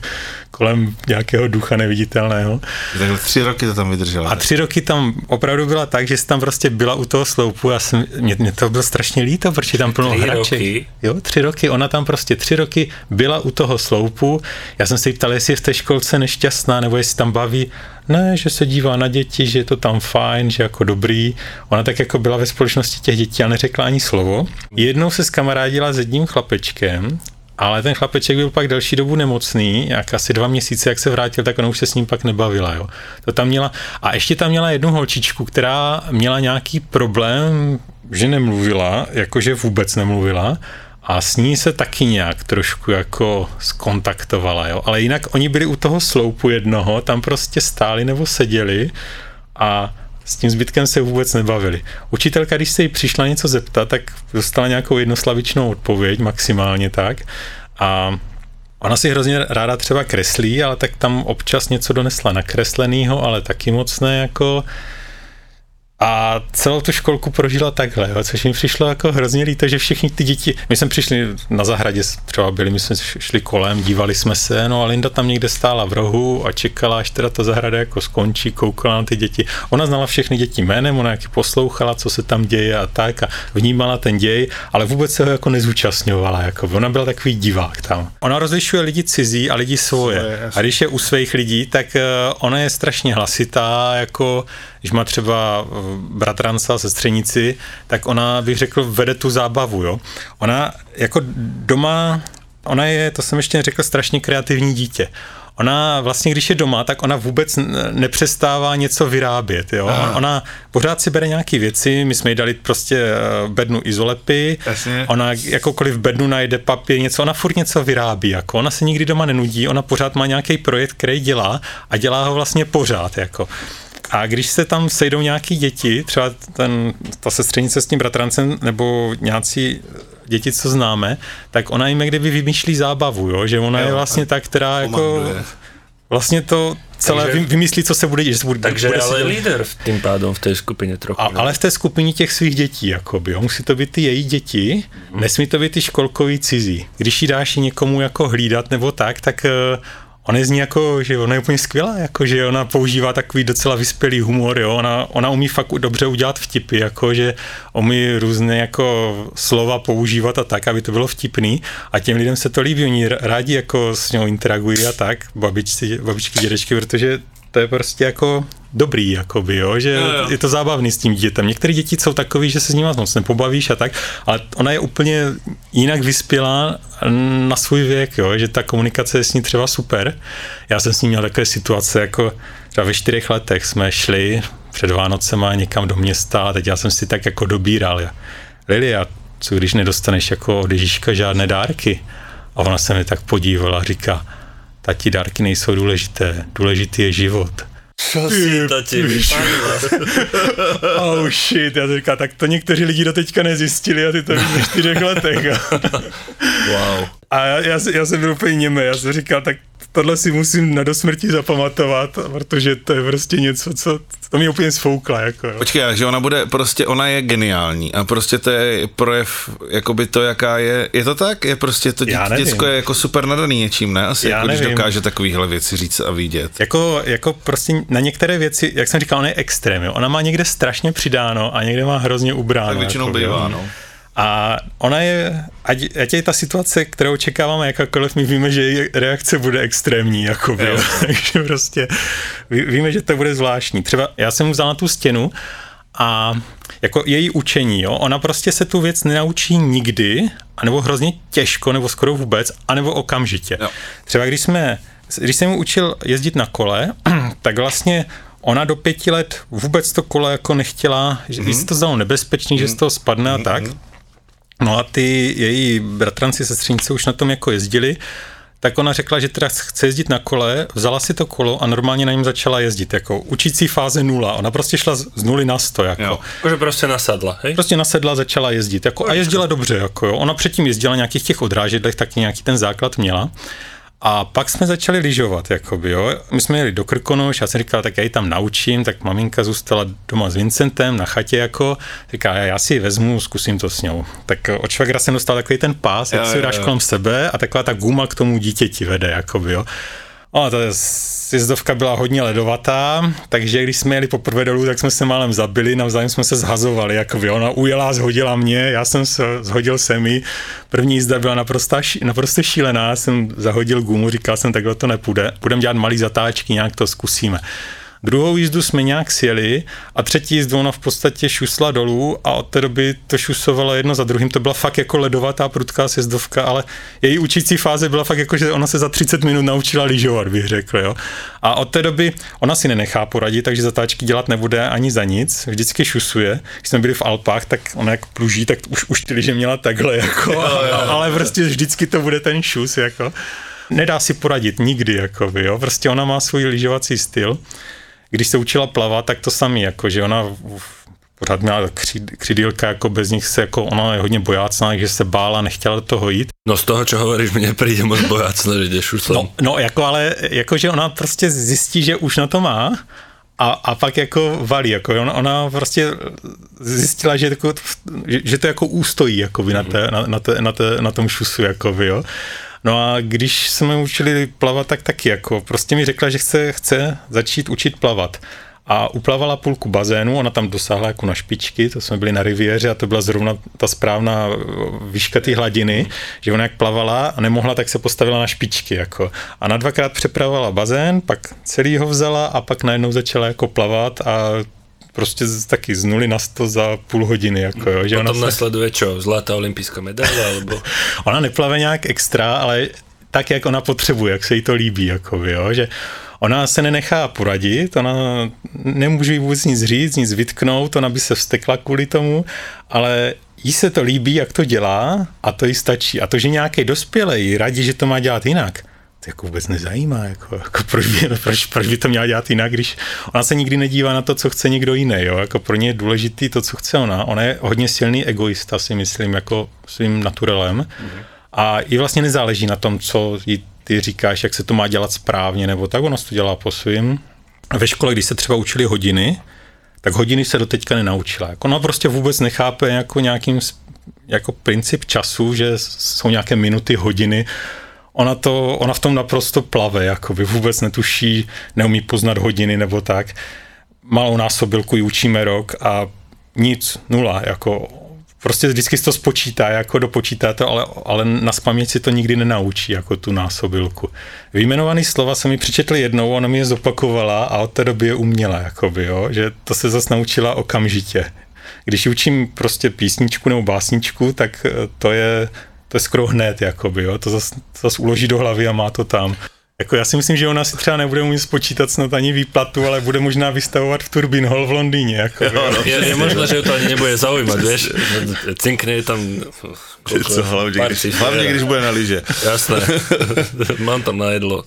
kolem nějakého ducha neviditelného. Takhle tři roky to tam vydržela. A tři roky tam opravdu byla tak, že jsi tam prostě byla u toho sloupu a jsem, mě, mě to bylo strašně líto, protože tam plno Tři hraček. roky? Jo, tři roky, ona tam prostě tři roky byla u toho sloupu. Já jsem se jí ptal, jestli je v té školce nešťastná, nebo jestli tam baví. Ne, že se dívá na děti, že je to tam fajn, že jako dobrý. Ona tak jako byla ve společnosti těch dětí a neřekla ani slovo. Jednou se skamarádila s jedním chlapečkem, ale ten chlapeček byl pak delší dobu nemocný, jak asi dva měsíce, jak se vrátil, tak ona už se s ním pak nebavila. Jo. To tam měla, a ještě tam měla jednu holčičku, která měla nějaký problém, že nemluvila, jakože vůbec nemluvila, a s ní se taky nějak trošku jako skontaktovala, jo. Ale jinak oni byli u toho sloupu jednoho, tam prostě stáli nebo seděli a s tím zbytkem se vůbec nebavili. Učitelka, když se jí přišla něco zeptat, tak dostala nějakou jednoslavičnou odpověď, maximálně tak. A ona si hrozně ráda třeba kreslí, ale tak tam občas něco donesla nakreslenýho, ale taky moc ne jako... A celou tu školku prožila takhle, jo, což mi přišlo jako hrozně líto, že všichni ty děti, my jsme přišli na zahradě, třeba byli, my jsme šli kolem, dívali jsme se, no a Linda tam někde stála v rohu a čekala, až teda ta zahrada jako skončí, koukala na ty děti. Ona znala všechny děti jménem, ona jaký poslouchala, co se tam děje a tak a vnímala ten děj, ale vůbec se ho jako nezúčastňovala, jako ona byla takový divák tam. Ona rozlišuje lidi cizí a lidi svoje. A když je u svých lidí, tak eh, ona je strašně hlasitá, jako když má třeba eh, bratranca, sestřenici, tak ona, bych řekl, vede tu zábavu, jo. Ona jako doma, ona je, to jsem ještě neřekl, strašně kreativní dítě. Ona vlastně, když je doma, tak ona vůbec nepřestává něco vyrábět. Jo? Aha. Ona pořád si bere nějaké věci, my jsme jí dali prostě eh, bednu izolepy, Jasně. ona jakoukoliv v bednu najde papír, něco, ona furt něco vyrábí, jako ona se nikdy doma nenudí, ona pořád má nějaký projekt, který dělá a dělá ho vlastně pořád, jako. A když se tam sejdou nějaký děti, třeba ten, ta sestřenice s tím bratrancem, nebo nějací děti, co známe, tak ona jim kdyby vymýšlí zábavu, jo? že ona Jo, je vlastně ta, která jako vlastně to celé Takže- vymyslí, co se bude se bude, Takže bude ale dělat- líder v tým pádom v tej skupine trochu. a, ale v té skupině těch svých dětí, jakoby, jo. musí to být ty její děti, Mhm. nesmí to být ty školkový cizí. Když ji dáš někomu jako hlídat nebo tak, tak uh, ona je z ní jako, že ona je úplně skvělá, jako, že ona používá takový docela vyspělý humor, jo. Ona, ona umí fakt dobře udělat vtipy, jako, že umí různé jako slova používat a tak, aby to bylo vtipný a těm lidem se to líbí, oni rádi jako s ňou interagují a tak, babičci, babičky, dědečky, protože to je prostě jako dobrý, jakoby, jo, že Jo, jo. je to zábavný s tím dítětem. Některé děti jsou takový, že se s nimi moc nepobavíš a tak, ale ona je úplně jinak vyspělá na svůj věk, jo, že ta komunikace je s ní třeba super. Já jsem s ní měl takové situace, jako třeba ve čtyřech letech jsme šli před Vánocema někam do města a teď já jsem si tak jako dobíral. Já, Lili, a co když nedostaneš jako od Ježíška žádné dárky? A ona se mi tak podívala a říká, tati, dárky nejsou důležité, důležitý je život. Čo si to ti? Oh shit, já říkal, tak to někteří lidi do teďka nezjistili a ty to víš ve čtyřech letech. Wow. A já, já, jsem- já jsem byl úplně němé, já jsem říkal, tak tohle si musím na dosmrti zapamatovat, protože to je prostě něco, co to mě úplně sfoukla. Jako, jo. Počkej, takže ona bude, prostě ona je geniální a prostě to je projev, jakoby to, jaká je, je to tak? Je prostě to nevím. děcko je jako super nadaný něčím, ne? Asi Já jako, když nevím. dokáže takovýhle věci říct a vidět. Jako, jako prostě na některé věci, jak jsem říkal, ona je extrém. Jo. Ona má někde strašně přidáno a někde má hrozně ubráno. Tak většinou jako, bývá, no. A ona je, ať, ať je ta situace, kterou očekáváme jakákoliv, my víme, že její reakce bude extrémní, jako jo. takže prostě ví, víme, že to bude zvláštní. Třeba já jsem vzal na tu stěnu a jako její učení, jo, ona prostě se tu věc nenaučí nikdy, anebo hrozně těžko, nebo skoro vůbec, anebo okamžitě. Jo. Třeba když jsme, když jsem mu učil jezdit na kole, tak vlastně ona do pěti let vůbec to kolo jako nechtěla, že mm-hmm. se to zdalo nebezpečný, že z toho spadne a tak. No a ty její bratranci, sestřenice už na tom jako jezdili, tak ona řekla, že teda chce jezdit na kole, vzala si to kolo a normálně na něm začala jezdit, jako učící fáze nula. Ona prostě šla z z nuly na sto, jako. Jo. Že prostě nasadla, hej? Prostě nasedla, začala jezdit jako, a jezdila dobře. Jako, jo. Ona předtím jezdila nějakých těch odrážedlech, taky nějaký ten základ měla. A pak jsme začali lyžovat, jakoby, jo. My jsme jeli do Krkonoš, já jsem říkal, tak já ji tam naučím, tak maminka zůstala doma s Vincentem na chatě, jako, říká, já, já si ji vezmu, zkusím to s ňou. Tak od švagra jsem dostal takový ten pás, jak si jo, dáš jo. kolem sebe a taková ta guma k tomu dítěti vede, jakoby, jo. A ta sjezdovka byla hodně ledovatá, takže když jsme jeli poprvé dolů, tak jsme se málem zabili, navzájem jsme se zhazovali, jako by ona ujela, zhodila mě, já jsem se zhodil se mi. První jízda byla naprosto, naprosto šílená, jsem zahodil gumu, říkal jsem, takhle to nepůjde, budeme dělat malý zatáčky, nějak to zkusíme. Druhou jízdu jsme nějak sjeli a třetí jízdu ona v podstatě šusla dolů a od té doby to šusovalo jedno za druhým. To byla fakt jako ledovatá prudká sjezdovka, ale její učící fáze byla fakt jako, že ona se za 30 minut naučila lyžovat, bych řekl. Jo. A od té doby ona si nenechá poradit, takže zatáčky dělat nebude ani za nic. Vždycky šusuje. Když jsme byli v Alpách, tak ona jak pluží, tak už, už ty lyže měla takhle, jako, ale prostě vždycky to bude ten šus. Jako. Nedá si poradit nikdy, jako, jo. Prostě ona má svůj lyžovací styl když se učila plavat, tak to samý, jako, že ona pořád měla křid, křidílka, jako bez nich se, jako ona je hodně bojácná, takže se bála, nechtěla do toho jít. No z toho, čo hovoríš, mi nepríde moc bojácno, že ideš šuslom. No, no jako ale, jako, že ona prostě zjistí, že už na to má a, a pak jako valí, jako ona, ona prostě zjistila, že, jako, že, že to jako ústojí jako na, té, na, na, té, na, té, na tom šusu, jako jo. No a když jsme učili plavat, tak taky jako, prostě mi řekla, že chce, chce začít učit plavat. A uplavala půlku bazénu, ona tam dosáhla jako na špičky, to jsme byli na riviéře a to byla zrovna ta správná eh, výška té hladiny, že ona jak plavala a nemohla, tak se postavila na špičky. Jako. A na dvakrát přepravovala bazén, pak celý ho vzala a pak najednou začala jako plavat a prostě z- taky z nuly na sto za půl hodiny. Jako, jo, že Potom ona, se, nasleduje čo? Zlatá olympijská medaila, alebo... ona neplave nějak extra, ale tak, jak ona potřebuje, jak se jí to líbí. Jako, jo, že ona se nenechá poradit, ona nemůže jí vůbec nic říct, nic vytknout, ona by se vstekla kvůli tomu, ale jí se to líbí, jak to dělá a to jí stačí. A to, že nějaký dospělej radí, že to má dělat jinak, to jako vůbec nezajímá, jako, jako proč, by, proč, proč by to měla dělat jinak, když ona se nikdy nedívá na to, co chce někdo jiný, jo? jako pro ně je důležitý to, co chce ona. Ona je hodně silný egoista, si myslím, jako svým naturelem. A jí vlastně nezáleží na tom, co jí ty říkáš, jak se to má dělat správně, nebo tak, se to dělá po svým. Ve škole, když se třeba učili hodiny, tak hodiny se do teďka nenaučila. Jako ona prostě vůbec nechápe jako nějakým jako princip času, že jsou nějaké minuty, hodiny. Ona, to, ona v tom naprosto plave, jako by vůbec netuší, neumí poznat hodiny nebo tak. Malou násobilku ji učíme rok a nic, nula, jako prostě vždycky to spočítá, jako dopočítá to, ale, ale na spaměť si to nikdy nenaučí, jako tu násobilku. Vyjmenovaný slova se mi přečetli jednou, ona mi je zopakovala a od té doby je uměla, jakoby, jo, že to se zase naučila okamžitě. Když učím prostě písničku nebo básničku, tak eh, to je, to je skoro hned, jakoby, jo, to zase, zase uloží do hlavy a má to tam. Jako já si myslím, že ona si třeba nebude umět spočítat snad ani výplatu, ale bude možná vystavovat v Turbin Hall v Londýně. Jako, jo, no, je, je možné, že to ani nebude zaujímat, víš? Cinkne tam co hlavně, když, hlavně když bude na lyže. Jasné, mám tam na jedlo.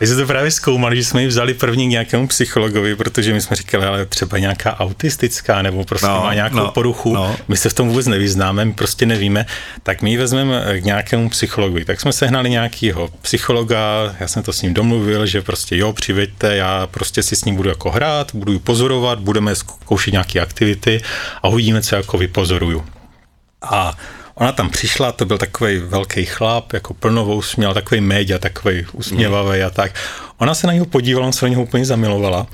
My jsme to právě zkoumali, že jsme ji vzali první k nějakému psychologovi, protože my jsme říkali, ale třeba nějaká autistická nebo prostě no, má nějakou no, poruchu, no. my se v tom vůbec nevyznáme, my prostě nevíme, tak my ji vezmeme k nějakému psychologovi. Tak jsme sehnali nějakého psychologa, já jsem to s ním domluvil, že prostě jo, přiveďte, já prostě si s ním budu jako hrát, budu ji pozorovat, budeme zkoušet nějaké aktivity a uvidíme, co jako vypozoruju. A Ona tam přišla, to byl takový velký chlap, jako plnovou směl, takový média, takový usměvavý a tak. Ona se na něho podívala, on se na něho úplně zamilovala.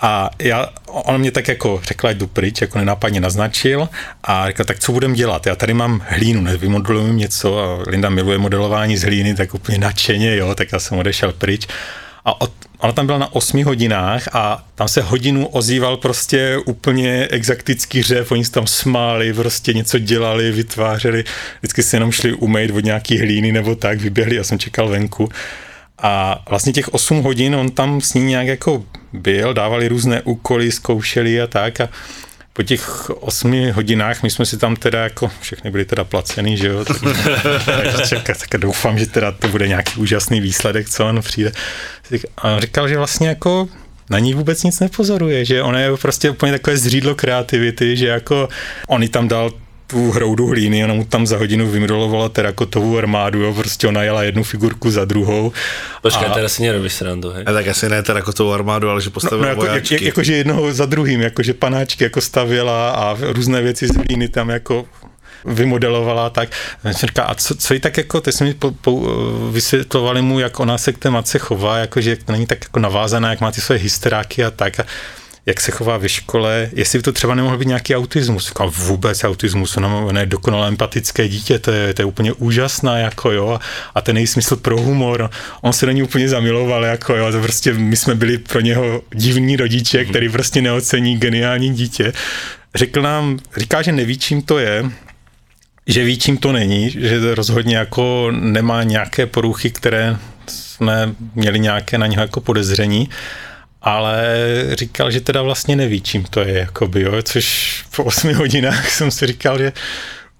A já, on mě tak jako řekla, jdu pryč, jako nenápadně naznačil a řekl, tak co budeme dělat? Já tady mám hlínu, nevymodelujeme něco a Linda miluje modelování z hlíny, tak úplně nadšeně, jo, tak já jsem odešel pryč. A od, ona tam byla na 8 hodinách a tam se hodinu ozýval prostě úplně exaktický řev, oni se tam smáli, prostě něco dělali, vytvářeli, vždycky si jenom šli umýt od nějaký hlíny nebo tak, vyběhli, já jsem čekal venku. A vlastně těch 8 hodin on tam s ní nějak jako byl, dávali různé úkoly, zkoušeli a tak a po těch osmi hodinách my jsme si tam teda jako, všechny byly teda placený, že jo, tak, tak, doufám, že teda to bude nějaký úžasný výsledek, co on přijde. A on říkal, že vlastně jako na ní vůbec nic nepozoruje, že ona je prostě úplně takové zřídlo kreativity, že jako on tam dal tu hroudu hlíny, ona mu tam za hodinu vymrolovala terakotovou armádu, jo, prostě ona jela jednu figurku za druhou. Počkej, a... teraz si nerobíš srandu, hej? A tak asi ne terakotovou armádu, ale že postavila no, no, jako, vojáčky. Jak, jakože jednoho za druhým, jakože panáčky jako stavěla a různé věci z hlíny tam jako vymodelovala tak. Říká, a co, co jí tak jako, ty jsme mi po, po, vysvětlovali mu, jak ona se k té matce chová, jakože to není tak jako navázaná, jak má ty své hysteráky a tak. A jak se chová ve škole, jestli by to třeba nemohl být nějaký autismus. Říkal, vůbec autismus, ona je dokonale empatické dítě, to je, to je úplně úžasná, jako jo, a ten její smysl pro humor, on se do ní úplně zamiloval, jako jo, to prostě my jsme byli pro něho divní rodiče, který prostě neocení geniální dítě. Řekl nám, říká, že neví, čím to je, že ví, čím to není, že rozhodně jako nemá nějaké poruchy, které jsme měli nějaké na něho jako podezření, ale říkal, že teda vlastně neví, čím to je, jakoby, jo, což po 8 hodinách jsem si říkal, že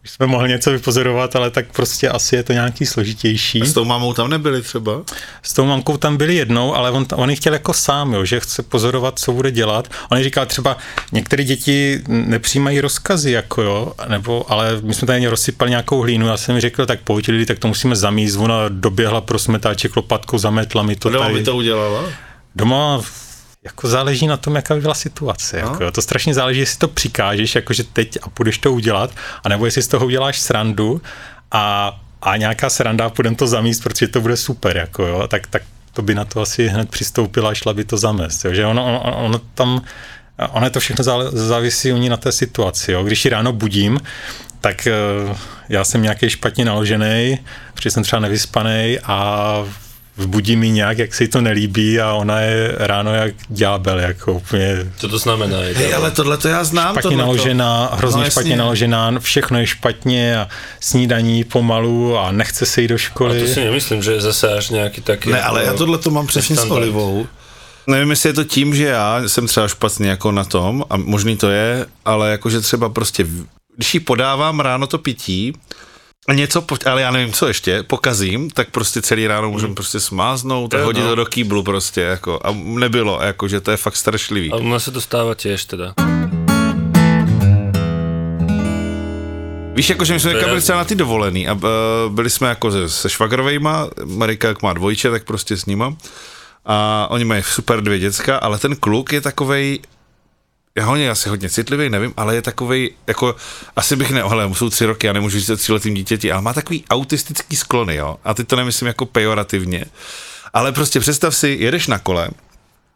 už jsme mohli něco vypozorovat, ale tak prostě asi je to nějaký složitější. A s tou mámou tam nebyli třeba? S tou mamkou tam byli jednou, ale on, on chtěl jako sám, jo, že chce pozorovat, co bude dělat. On říkal třeba, některé děti nepřijímají rozkazy, jako jo, nebo, ale my jsme tady rozsypali nějakou hlínu, já jsem mi řekl, tak pojď lidi, tak to musíme zamíst. Ona doběhla pro smetáček lopatkou, zametla mi to Doma tady. by to udělala? Doma jako záleží na tom, jaká by byla situace. No. Jako, to strašně záleží, jestli to přikážeš, jakože teď a půjdeš to udělat, anebo jestli z toho uděláš srandu a, a nějaká sranda a půjdem to zamíst, protože to bude super, jako jo, tak, tak to by na to asi hned přistoupila a šla by to zamést. Jo, že ono, ono, ono tam, ono to všechno závisí u ní na té situaci. Jo. Když ji ráno budím, tak eh, já jsem nějaký špatně naložený, protože jsem třeba nevyspaný a vbudí mi nějak, jak se jí to nelíbí a ona je ráno jak ďábel, jako úplně... Co to znamená? Hej, ale tohle to já znám. Špatně tohleto. naložená, hrozně no, špatně naložená, všechno je špatně a snídaní pomalu a nechce se jít do školy. A to si nemyslím, že je zase až nějaký taky... Ne, ale já tohle to mám přesně s Olivou. Nevím, jestli je to tím, že já jsem třeba špatně jako na tom a možný to je, ale jakože třeba prostě, když jí podávám ráno to pití, něco, ale já nevím, co ještě, pokazím, tak prostě celý ráno můžeme hmm. prostě smáznout a hodit no. to do kýblu prostě, jako, a nebylo, jako, že to je fakt strašlivý. A u nás se to stává těž teda. Víš, jako, že my jsme byli třeba na ty dovolený a uh, byli jsme jako se, se švagrovejma, Marika jak má dvojče, tak prostě s nima. A oni mají super dvě děcka, ale ten kluk je takovej, já ho asi hodně citlivý, nevím, ale je takovej, jako, asi bych ne, mu jsou tři roky, já nemůžu říct o tříletým dítěti, ale má takový autistický sklony, jo, a ty to nemyslím jako pejorativně, ale prostě představ si, jedeš na kole,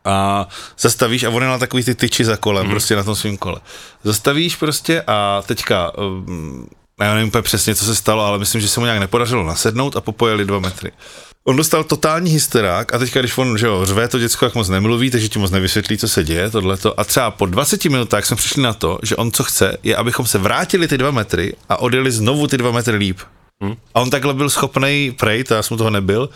a zastavíš a on je na takový ty tyči za kolem, mm. prostě na tom svém kole. Zastavíš prostě a teďka, um, já nevím úplně přesně, co se stalo, ale myslím, že se mu nějak nepodařilo nasednout a popojeli dva metry. On dostal totální hysterák a teďka, když on, že jo, řve to děcko, jak moc nemluví, takže ti moc nevysvětlí, co se děje, tohleto. A třeba po 20 minutách jsme přišli na to, že on co chce, je, abychom se vrátili ty dva metry a odjeli znovu ty dva metry líp. Hmm. A on takhle byl schopný prejít, a já jsem toho nebyl,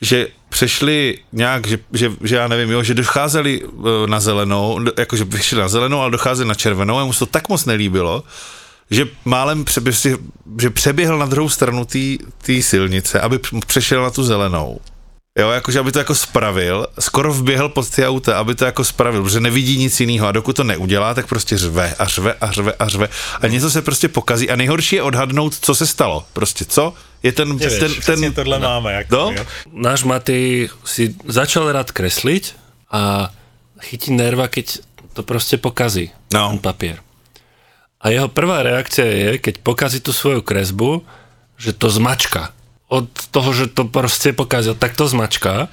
že přešli nějak, že, že, že já nevím, jo, že docházeli eh, na zelenou, jakože vyšli na zelenou, ale docházeli na červenou a mu se to tak moc nelíbilo, že málem přeběh, že přeběhl na druhou stranu té silnice, aby přešel na tu zelenou. Jo, jakože aby to jako spravil, skoro vběhl pod ty auta, aby to jako spravil, protože nevidí nic jiného a dokud to neudělá, tak prostě řve a řve a řve a řve a něco se prostě pokazí a nejhorší je odhadnout, co se stalo. Prostě co je ten, Nevíš, ten, ten, tohle máme. Jako, No? jo. Náš Matej si začal rád kresliť a chytí nerva, keď to prostě pokazí, No. ten papier. A jeho prvá reakcia je, keď pokazí tú svoju kresbu, že to zmačka. Od toho, že to prostě pokazil, tak to zmačka.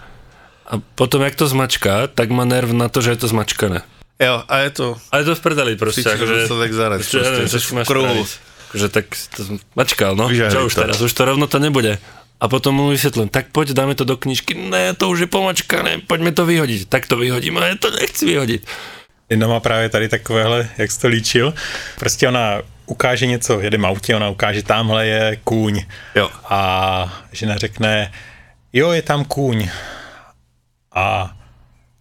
A potom, jak to zmačka, tak má nerv na to, že je to zmačkané. jo, a je to, A je to v prdeli prostě. Cítiš Akože, dostatek zarez, ešte, ja prostě, čo si v máš. Akože tak to mačkal, no. Vyžehli Čo už to. teraz? Už to rovno to nebude. A potom mu vysvetlím, tak poď, dáme to do knižky. Ne, to už je pomačkané, poďme to vyhodiť. Tak to vyhodím, ale to nechci vyhodiť. Jedna má právě tady takovéhle, jak jsi to líčil. Prostě ona ukáže něco, jedem autě, ona ukáže, tamhle je kůň. Jo. A žena řekne, jo, je tam kůň. A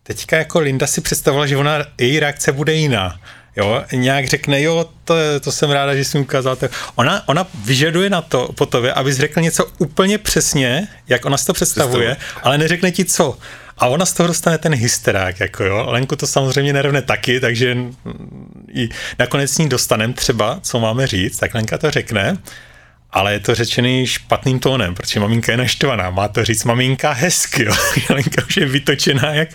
teďka jako Linda si představovala, že ona, její reakce bude jiná. Jo, nějak řekne, jo, to, to jsem ráda, že jsi mi ukázal. Ona, ona vyžaduje na to po tobě, abys řekl něco úplně přesně, jak ona si to představuje, ale neřekne ti co. A ona z toho dostane ten hysterák, jako jo. Lenku to samozřejmě nerovne taky, takže i nakonec s ní dostanem třeba, co máme říct, tak Lenka to řekne, ale je to řečený špatným tónem, protože maminka je naštvaná, má to říct maminka hezky, jo. Lenka už je vytočená, jak,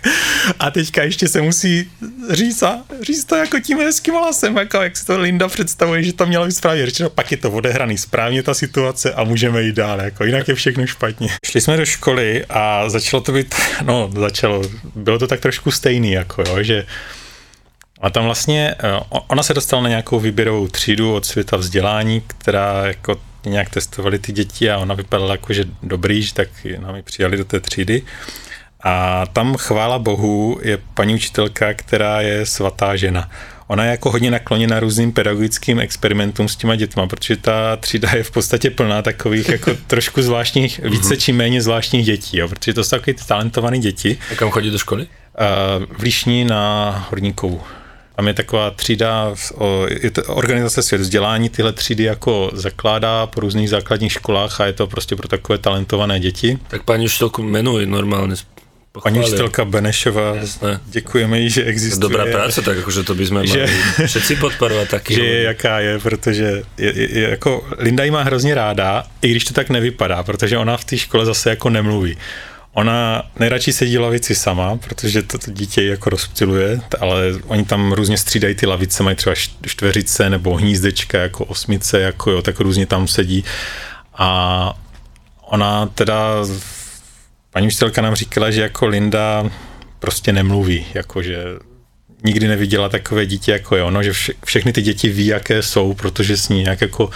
a teďka ještě se musí říct, a říct to jako tím hezkým hlasem, jako jak si to Linda představuje, že to mělo být správně řečeno, pak je to odehraný správně ta situace a můžeme jít dál, jako jinak je všechno špatně. Šli jsme do školy a začalo to být, no začalo, bylo to tak trošku stejný, jako jo, že a tam vlastně, eh, ona se dostala na nějakou výběrovou třídu od světa vzdělání, která jako nějak testovali ty děti a ona vypadala jako, že dobrý, že tak nám ji přijali do té třídy. A tam chvála bohu je paní učitelka, která je svatá žena. Ona je jako hodně nakloněna různým pedagogickým experimentům s těma dětma, protože ta třída je v podstatě plná takových jako trošku zvláštních, více či méně zvláštních dětí, jo, protože to jsou takový ty talentované děti. A kam chodí do školy? Uh, v Líšni na Horníkovu. Tam je taková třída, o, je to organizace svět vzdělání, tyhle třídy jako zakládá po různých základních školách a je to prostě pro takové talentované děti. Tak paní učitelku jmenuj normálne. Paní Pochvália. učitelka Benešová, Jasné. děkujeme jí, že existuje. Dobrá práca, tak akože to by sme Že- mali všetci podporovať taký. že je jaká je, protože je, je, je jako Linda ji má hrozně ráda, i když to tak nevypadá, protože ona v té škole zase jako nemluví. Ona nejradši sedí lavici sama, protože to, to dítě jako rozptiluje, ale oni tam různě střídají ty lavice, mají třeba čtveřice nebo hnízdečka jako osmice, jako jo, tak různě tam sedí. A ona teda, paní učitelka nám říkala, že jako Linda prostě nemluví, jakože nikdy neviděla takové dítě jako je ono, že vše, všechny ty děti ví, jaké jsou, protože s ní nějak jako uh,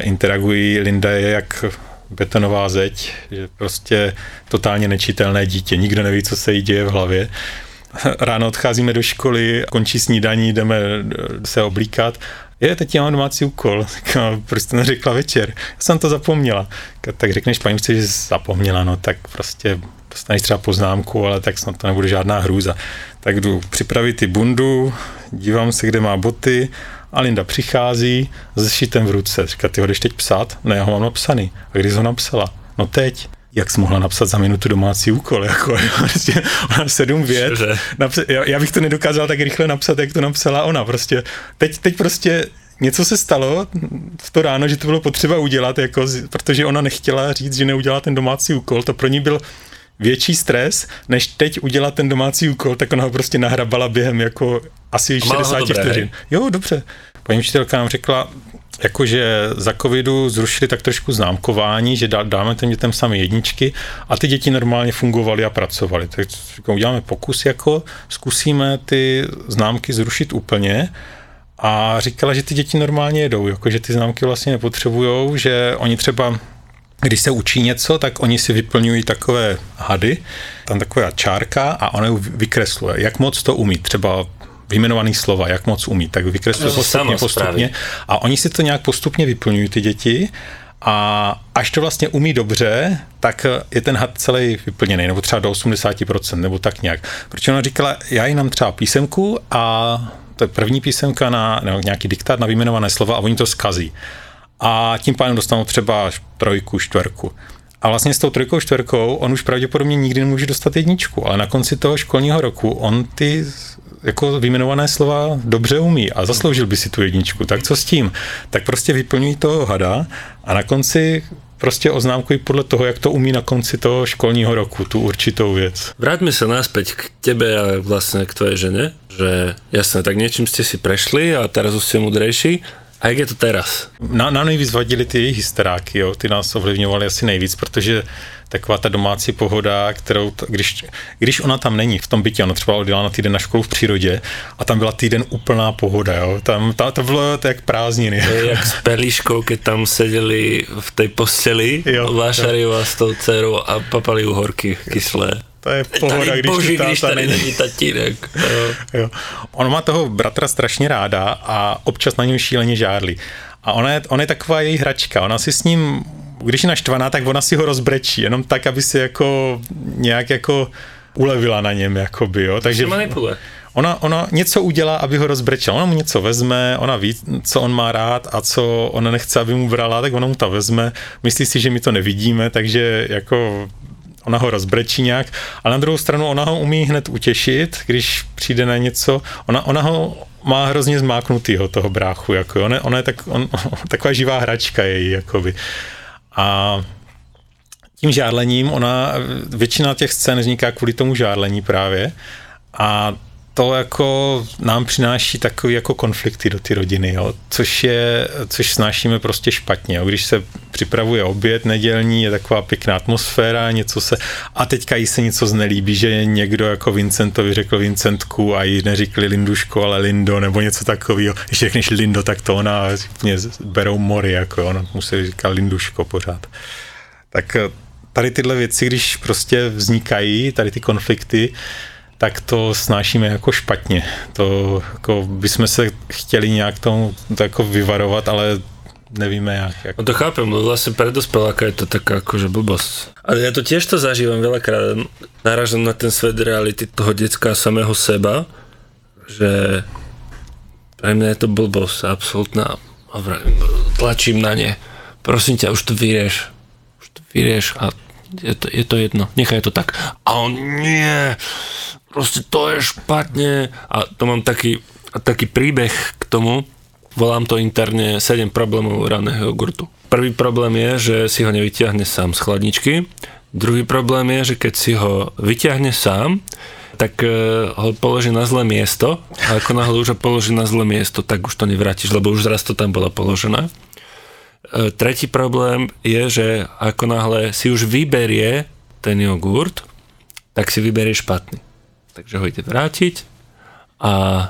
interagují. Linda je jak betonová zeď, že prostě totálně nečitelné dítě, nikdo neví, co se jí děje v hlavě. Ráno odcházíme do školy, končí snídaní, jdeme eh, se oblíkat. Je, teď já mám domácí úkol. Říkám, proč jste neřekla večer? Já jsem to zapomněla. Tak řekneš paní že jsi zapomněla, no tak prostě dostaneš třeba poznámku, ale tak snad to nebude žádná hrůza. Tak jdu připravit ty bundu, dívám se, kde má boty a Linda přichází s šitem v ruce. Říká, ty ho jdeš teď psát? Ne, já ho mám napsaný. A kdy jsi ho napsala? No teď. Jak jsi mohla napsat za minutu domácí úkol? Jako, prostě ona sedm vět. Cože? Napsa- já, já, bych to nedokázal tak rychle napsat, jak to napsala ona. Prostě teď, teď prostě něco se stalo v to ráno, že to bylo potřeba udělat, jako, protože ona nechtěla říct, že neudělá ten domácí úkol. To pro ní byl větší stres, než teď udělat ten domácí úkol, tak ona ho prostě nahrabala během jako asi A mala ho 60 dobré, vteřin. Jo, dobře. Paní učitelka nám řekla, jakože za covidu zrušili tak trošku známkování, že dá, dáme těm dětem sami jedničky a ty děti normálně fungovaly a pracovaly. Tak uděláme pokus jako, zkusíme ty známky zrušit úplně a říkala, že ty děti normálně jedou, jako, že ty známky vlastně nepotřebujou, že oni třeba když se učí něco, tak oni si vyplňují takové hady, tam taková čárka a ona ji vykresluje, jak moc to umí, třeba vyjmenovaný slova, jak moc umí, tak vykresluje No, postupně, postupně. a oni si to nějak postupně vyplňují, ty děti, a až to vlastně umí dobře, tak je ten had celý vyplněný, nebo třeba do 80%, nebo tak nějak. Protože ona říkala, já jí nám třeba písemku a to je první písemka na nebo nějaký diktát na vyjmenované slova a oni to skazí. A tím pádem dostanou třeba trojku, čtverku. A vlastně s tou trojkou, čtverkou on už pravděpodobně nikdy nemůže dostat jedničku, ale na konci toho školního roku on ty jako vyjmenované slova dobře umí a zasloužil by si tu jedničku. Tak co s tím? Tak prostě vyplňují toho hada a na konci prostě oznámkují podle toho, jak to umí na konci toho školního roku, tu určitou věc. Vráťme sa naspäť k tebe a vlastne k tvojej žene, že jasné, tak niečím ste si prešli a teraz už ste mudrejší. A jak je to teraz? Na, nám nejvíc vadily ty jejich hysteráky, jo, ty nás ovlivňovaly asi nejvíc, protože taková ta domácí pohoda, kterou, t- když, když ona tam není v tom bytě, ona třeba odjela na týden na školu v přírodě a tam byla týden úplná pohoda, jo, tam, ta, to bylo to jak prázdniny. To je jak s Perliškou, keď tam sedeli v tej posteli, Jo, Vášariová s tou dcerou a papali uhorky kyslé. To je pohoda, tady když boží, tu když táta tady není. tatínek. Jo. On má toho bratra strašně ráda a občas na něm šíleně žádlí. A ona je, ona je taková její hračka. Ona si s ním, když je naštvaná, tak ona si ho rozbrečí, jenom tak, aby si jako nějak jako ulevila na něm, jakoby, jo. Takže Manipuluje. ona, ona něco udělá, aby ho rozbrečela. Ona mu něco vezme, ona ví, co on má rád a co ona nechce, aby mu brala, tak ona mu to vezme. Myslí si, že my to nevidíme, takže jako ona ho rozbrečí nějak, ale na druhou stranu ona ho umí hned utěšit, když přijde na něco. Ona, ona ho má hrozně zmáknutýho, toho bráchu, jako ona, ona je tak, on, taková živá hračka její, jakoby. A tím žádlením, ona, většina těch scén vzniká kvůli tomu žádlení právě a to jako nám přináší takový jako konflikty do ty rodiny, jo, což je, což snášíme prostě špatně, jo. když se připravuje oběd nedělní, je taková pěkná atmosféra, něco se, a teďka jí se něco znelíbí, že někdo jako Vincentovi řekl Vincentku a jí neříkli Linduško, ale Lindo, nebo něco takového, když řekneš Lindo, tak to ona úplně berou mory, jako ona musí říkat Linduško pořád. Tak eh, tady tyhle věci, když prostě vznikají, tady ty konflikty, tak to snášíme jako špatně. To jako bychom se chtěli nějak tomu to jako vyvarovat, ale nevíme jak. jak. No to chápem, lebo vlastne pre dospeláka je to taká akože blbosť. Ale ja to tiež to zažívam veľakrát. Narážam na ten svet reality toho decka a samého seba, že pre mňa je to blbosť, absolútna. A vravím, tlačím na ne. Prosím ťa, už to vyrieš. Už to vyrieš a je to, je to jedno. Nechaj to tak. A on, nie, proste to je špatne. A to mám taký, taký príbeh k tomu, volám to interne 7 problémov raného jogurtu. Prvý problém je, že si ho nevyťahne sám z chladničky. Druhý problém je, že keď si ho vyťahne sám, tak e, ho položí na zlé miesto a ako náhle už ho položí na zlé miesto, tak už to nevrátiš, lebo už raz to tam bola položená. E, Tretí problém je, že ako náhle si už vyberie ten jogurt, tak si vyberie špatný. Takže ho ide vrátiť a e,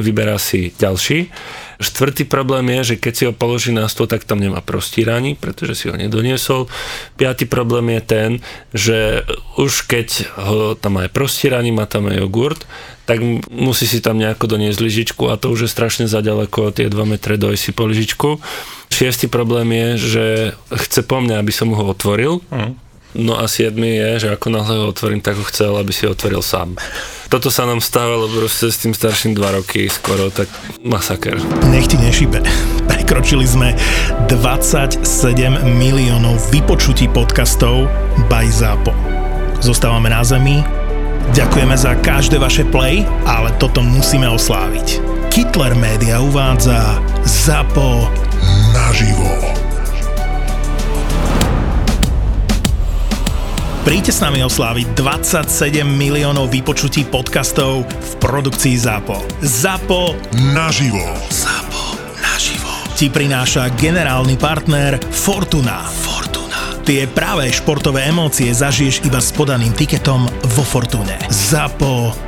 vyberá si ďalší. Štvrtý problém je, že keď si ho položí na stôl, tak tam nemá prostíraní, pretože si ho nedoniesol. Piatý problém je ten, že už keď ho tam má aj prostíraní, má tam aj jogurt, tak musí si tam nejako doniesť lyžičku a to už je strašne zaďaleko, tie 2 metre doj si po lyžičku. Šiestý problém je, že chce po mne, aby som ho otvoril. No a siedmy je, že ako náhle ho otvorím, tak ho chcel, aby si ho otvoril sám. Toto sa nám stávalo proste s tým starším 2 roky skoro, tak masaker. Nech ti nešibe. Prekročili sme 27 miliónov vypočutí podcastov by ZAPO. Zostávame na zemi. Ďakujeme za každé vaše play, ale toto musíme osláviť. Hitler Media uvádza ZAPO naživo. Príďte s nami osláviť 27 miliónov vypočutí podcastov v produkcii ZAPO. ZAPO Naživo. ZAPO naživo ti prináša generálny partner Fortuna. Fortuna. Tie práve športové emócie zažiješ iba s podaným tiketom vo Fortune. ZAPO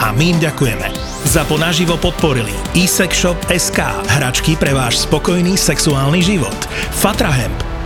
a my im ďakujeme. Za ponaživo podporili SK, hračky pre váš spokojný sexuálny život. Fatrahemp,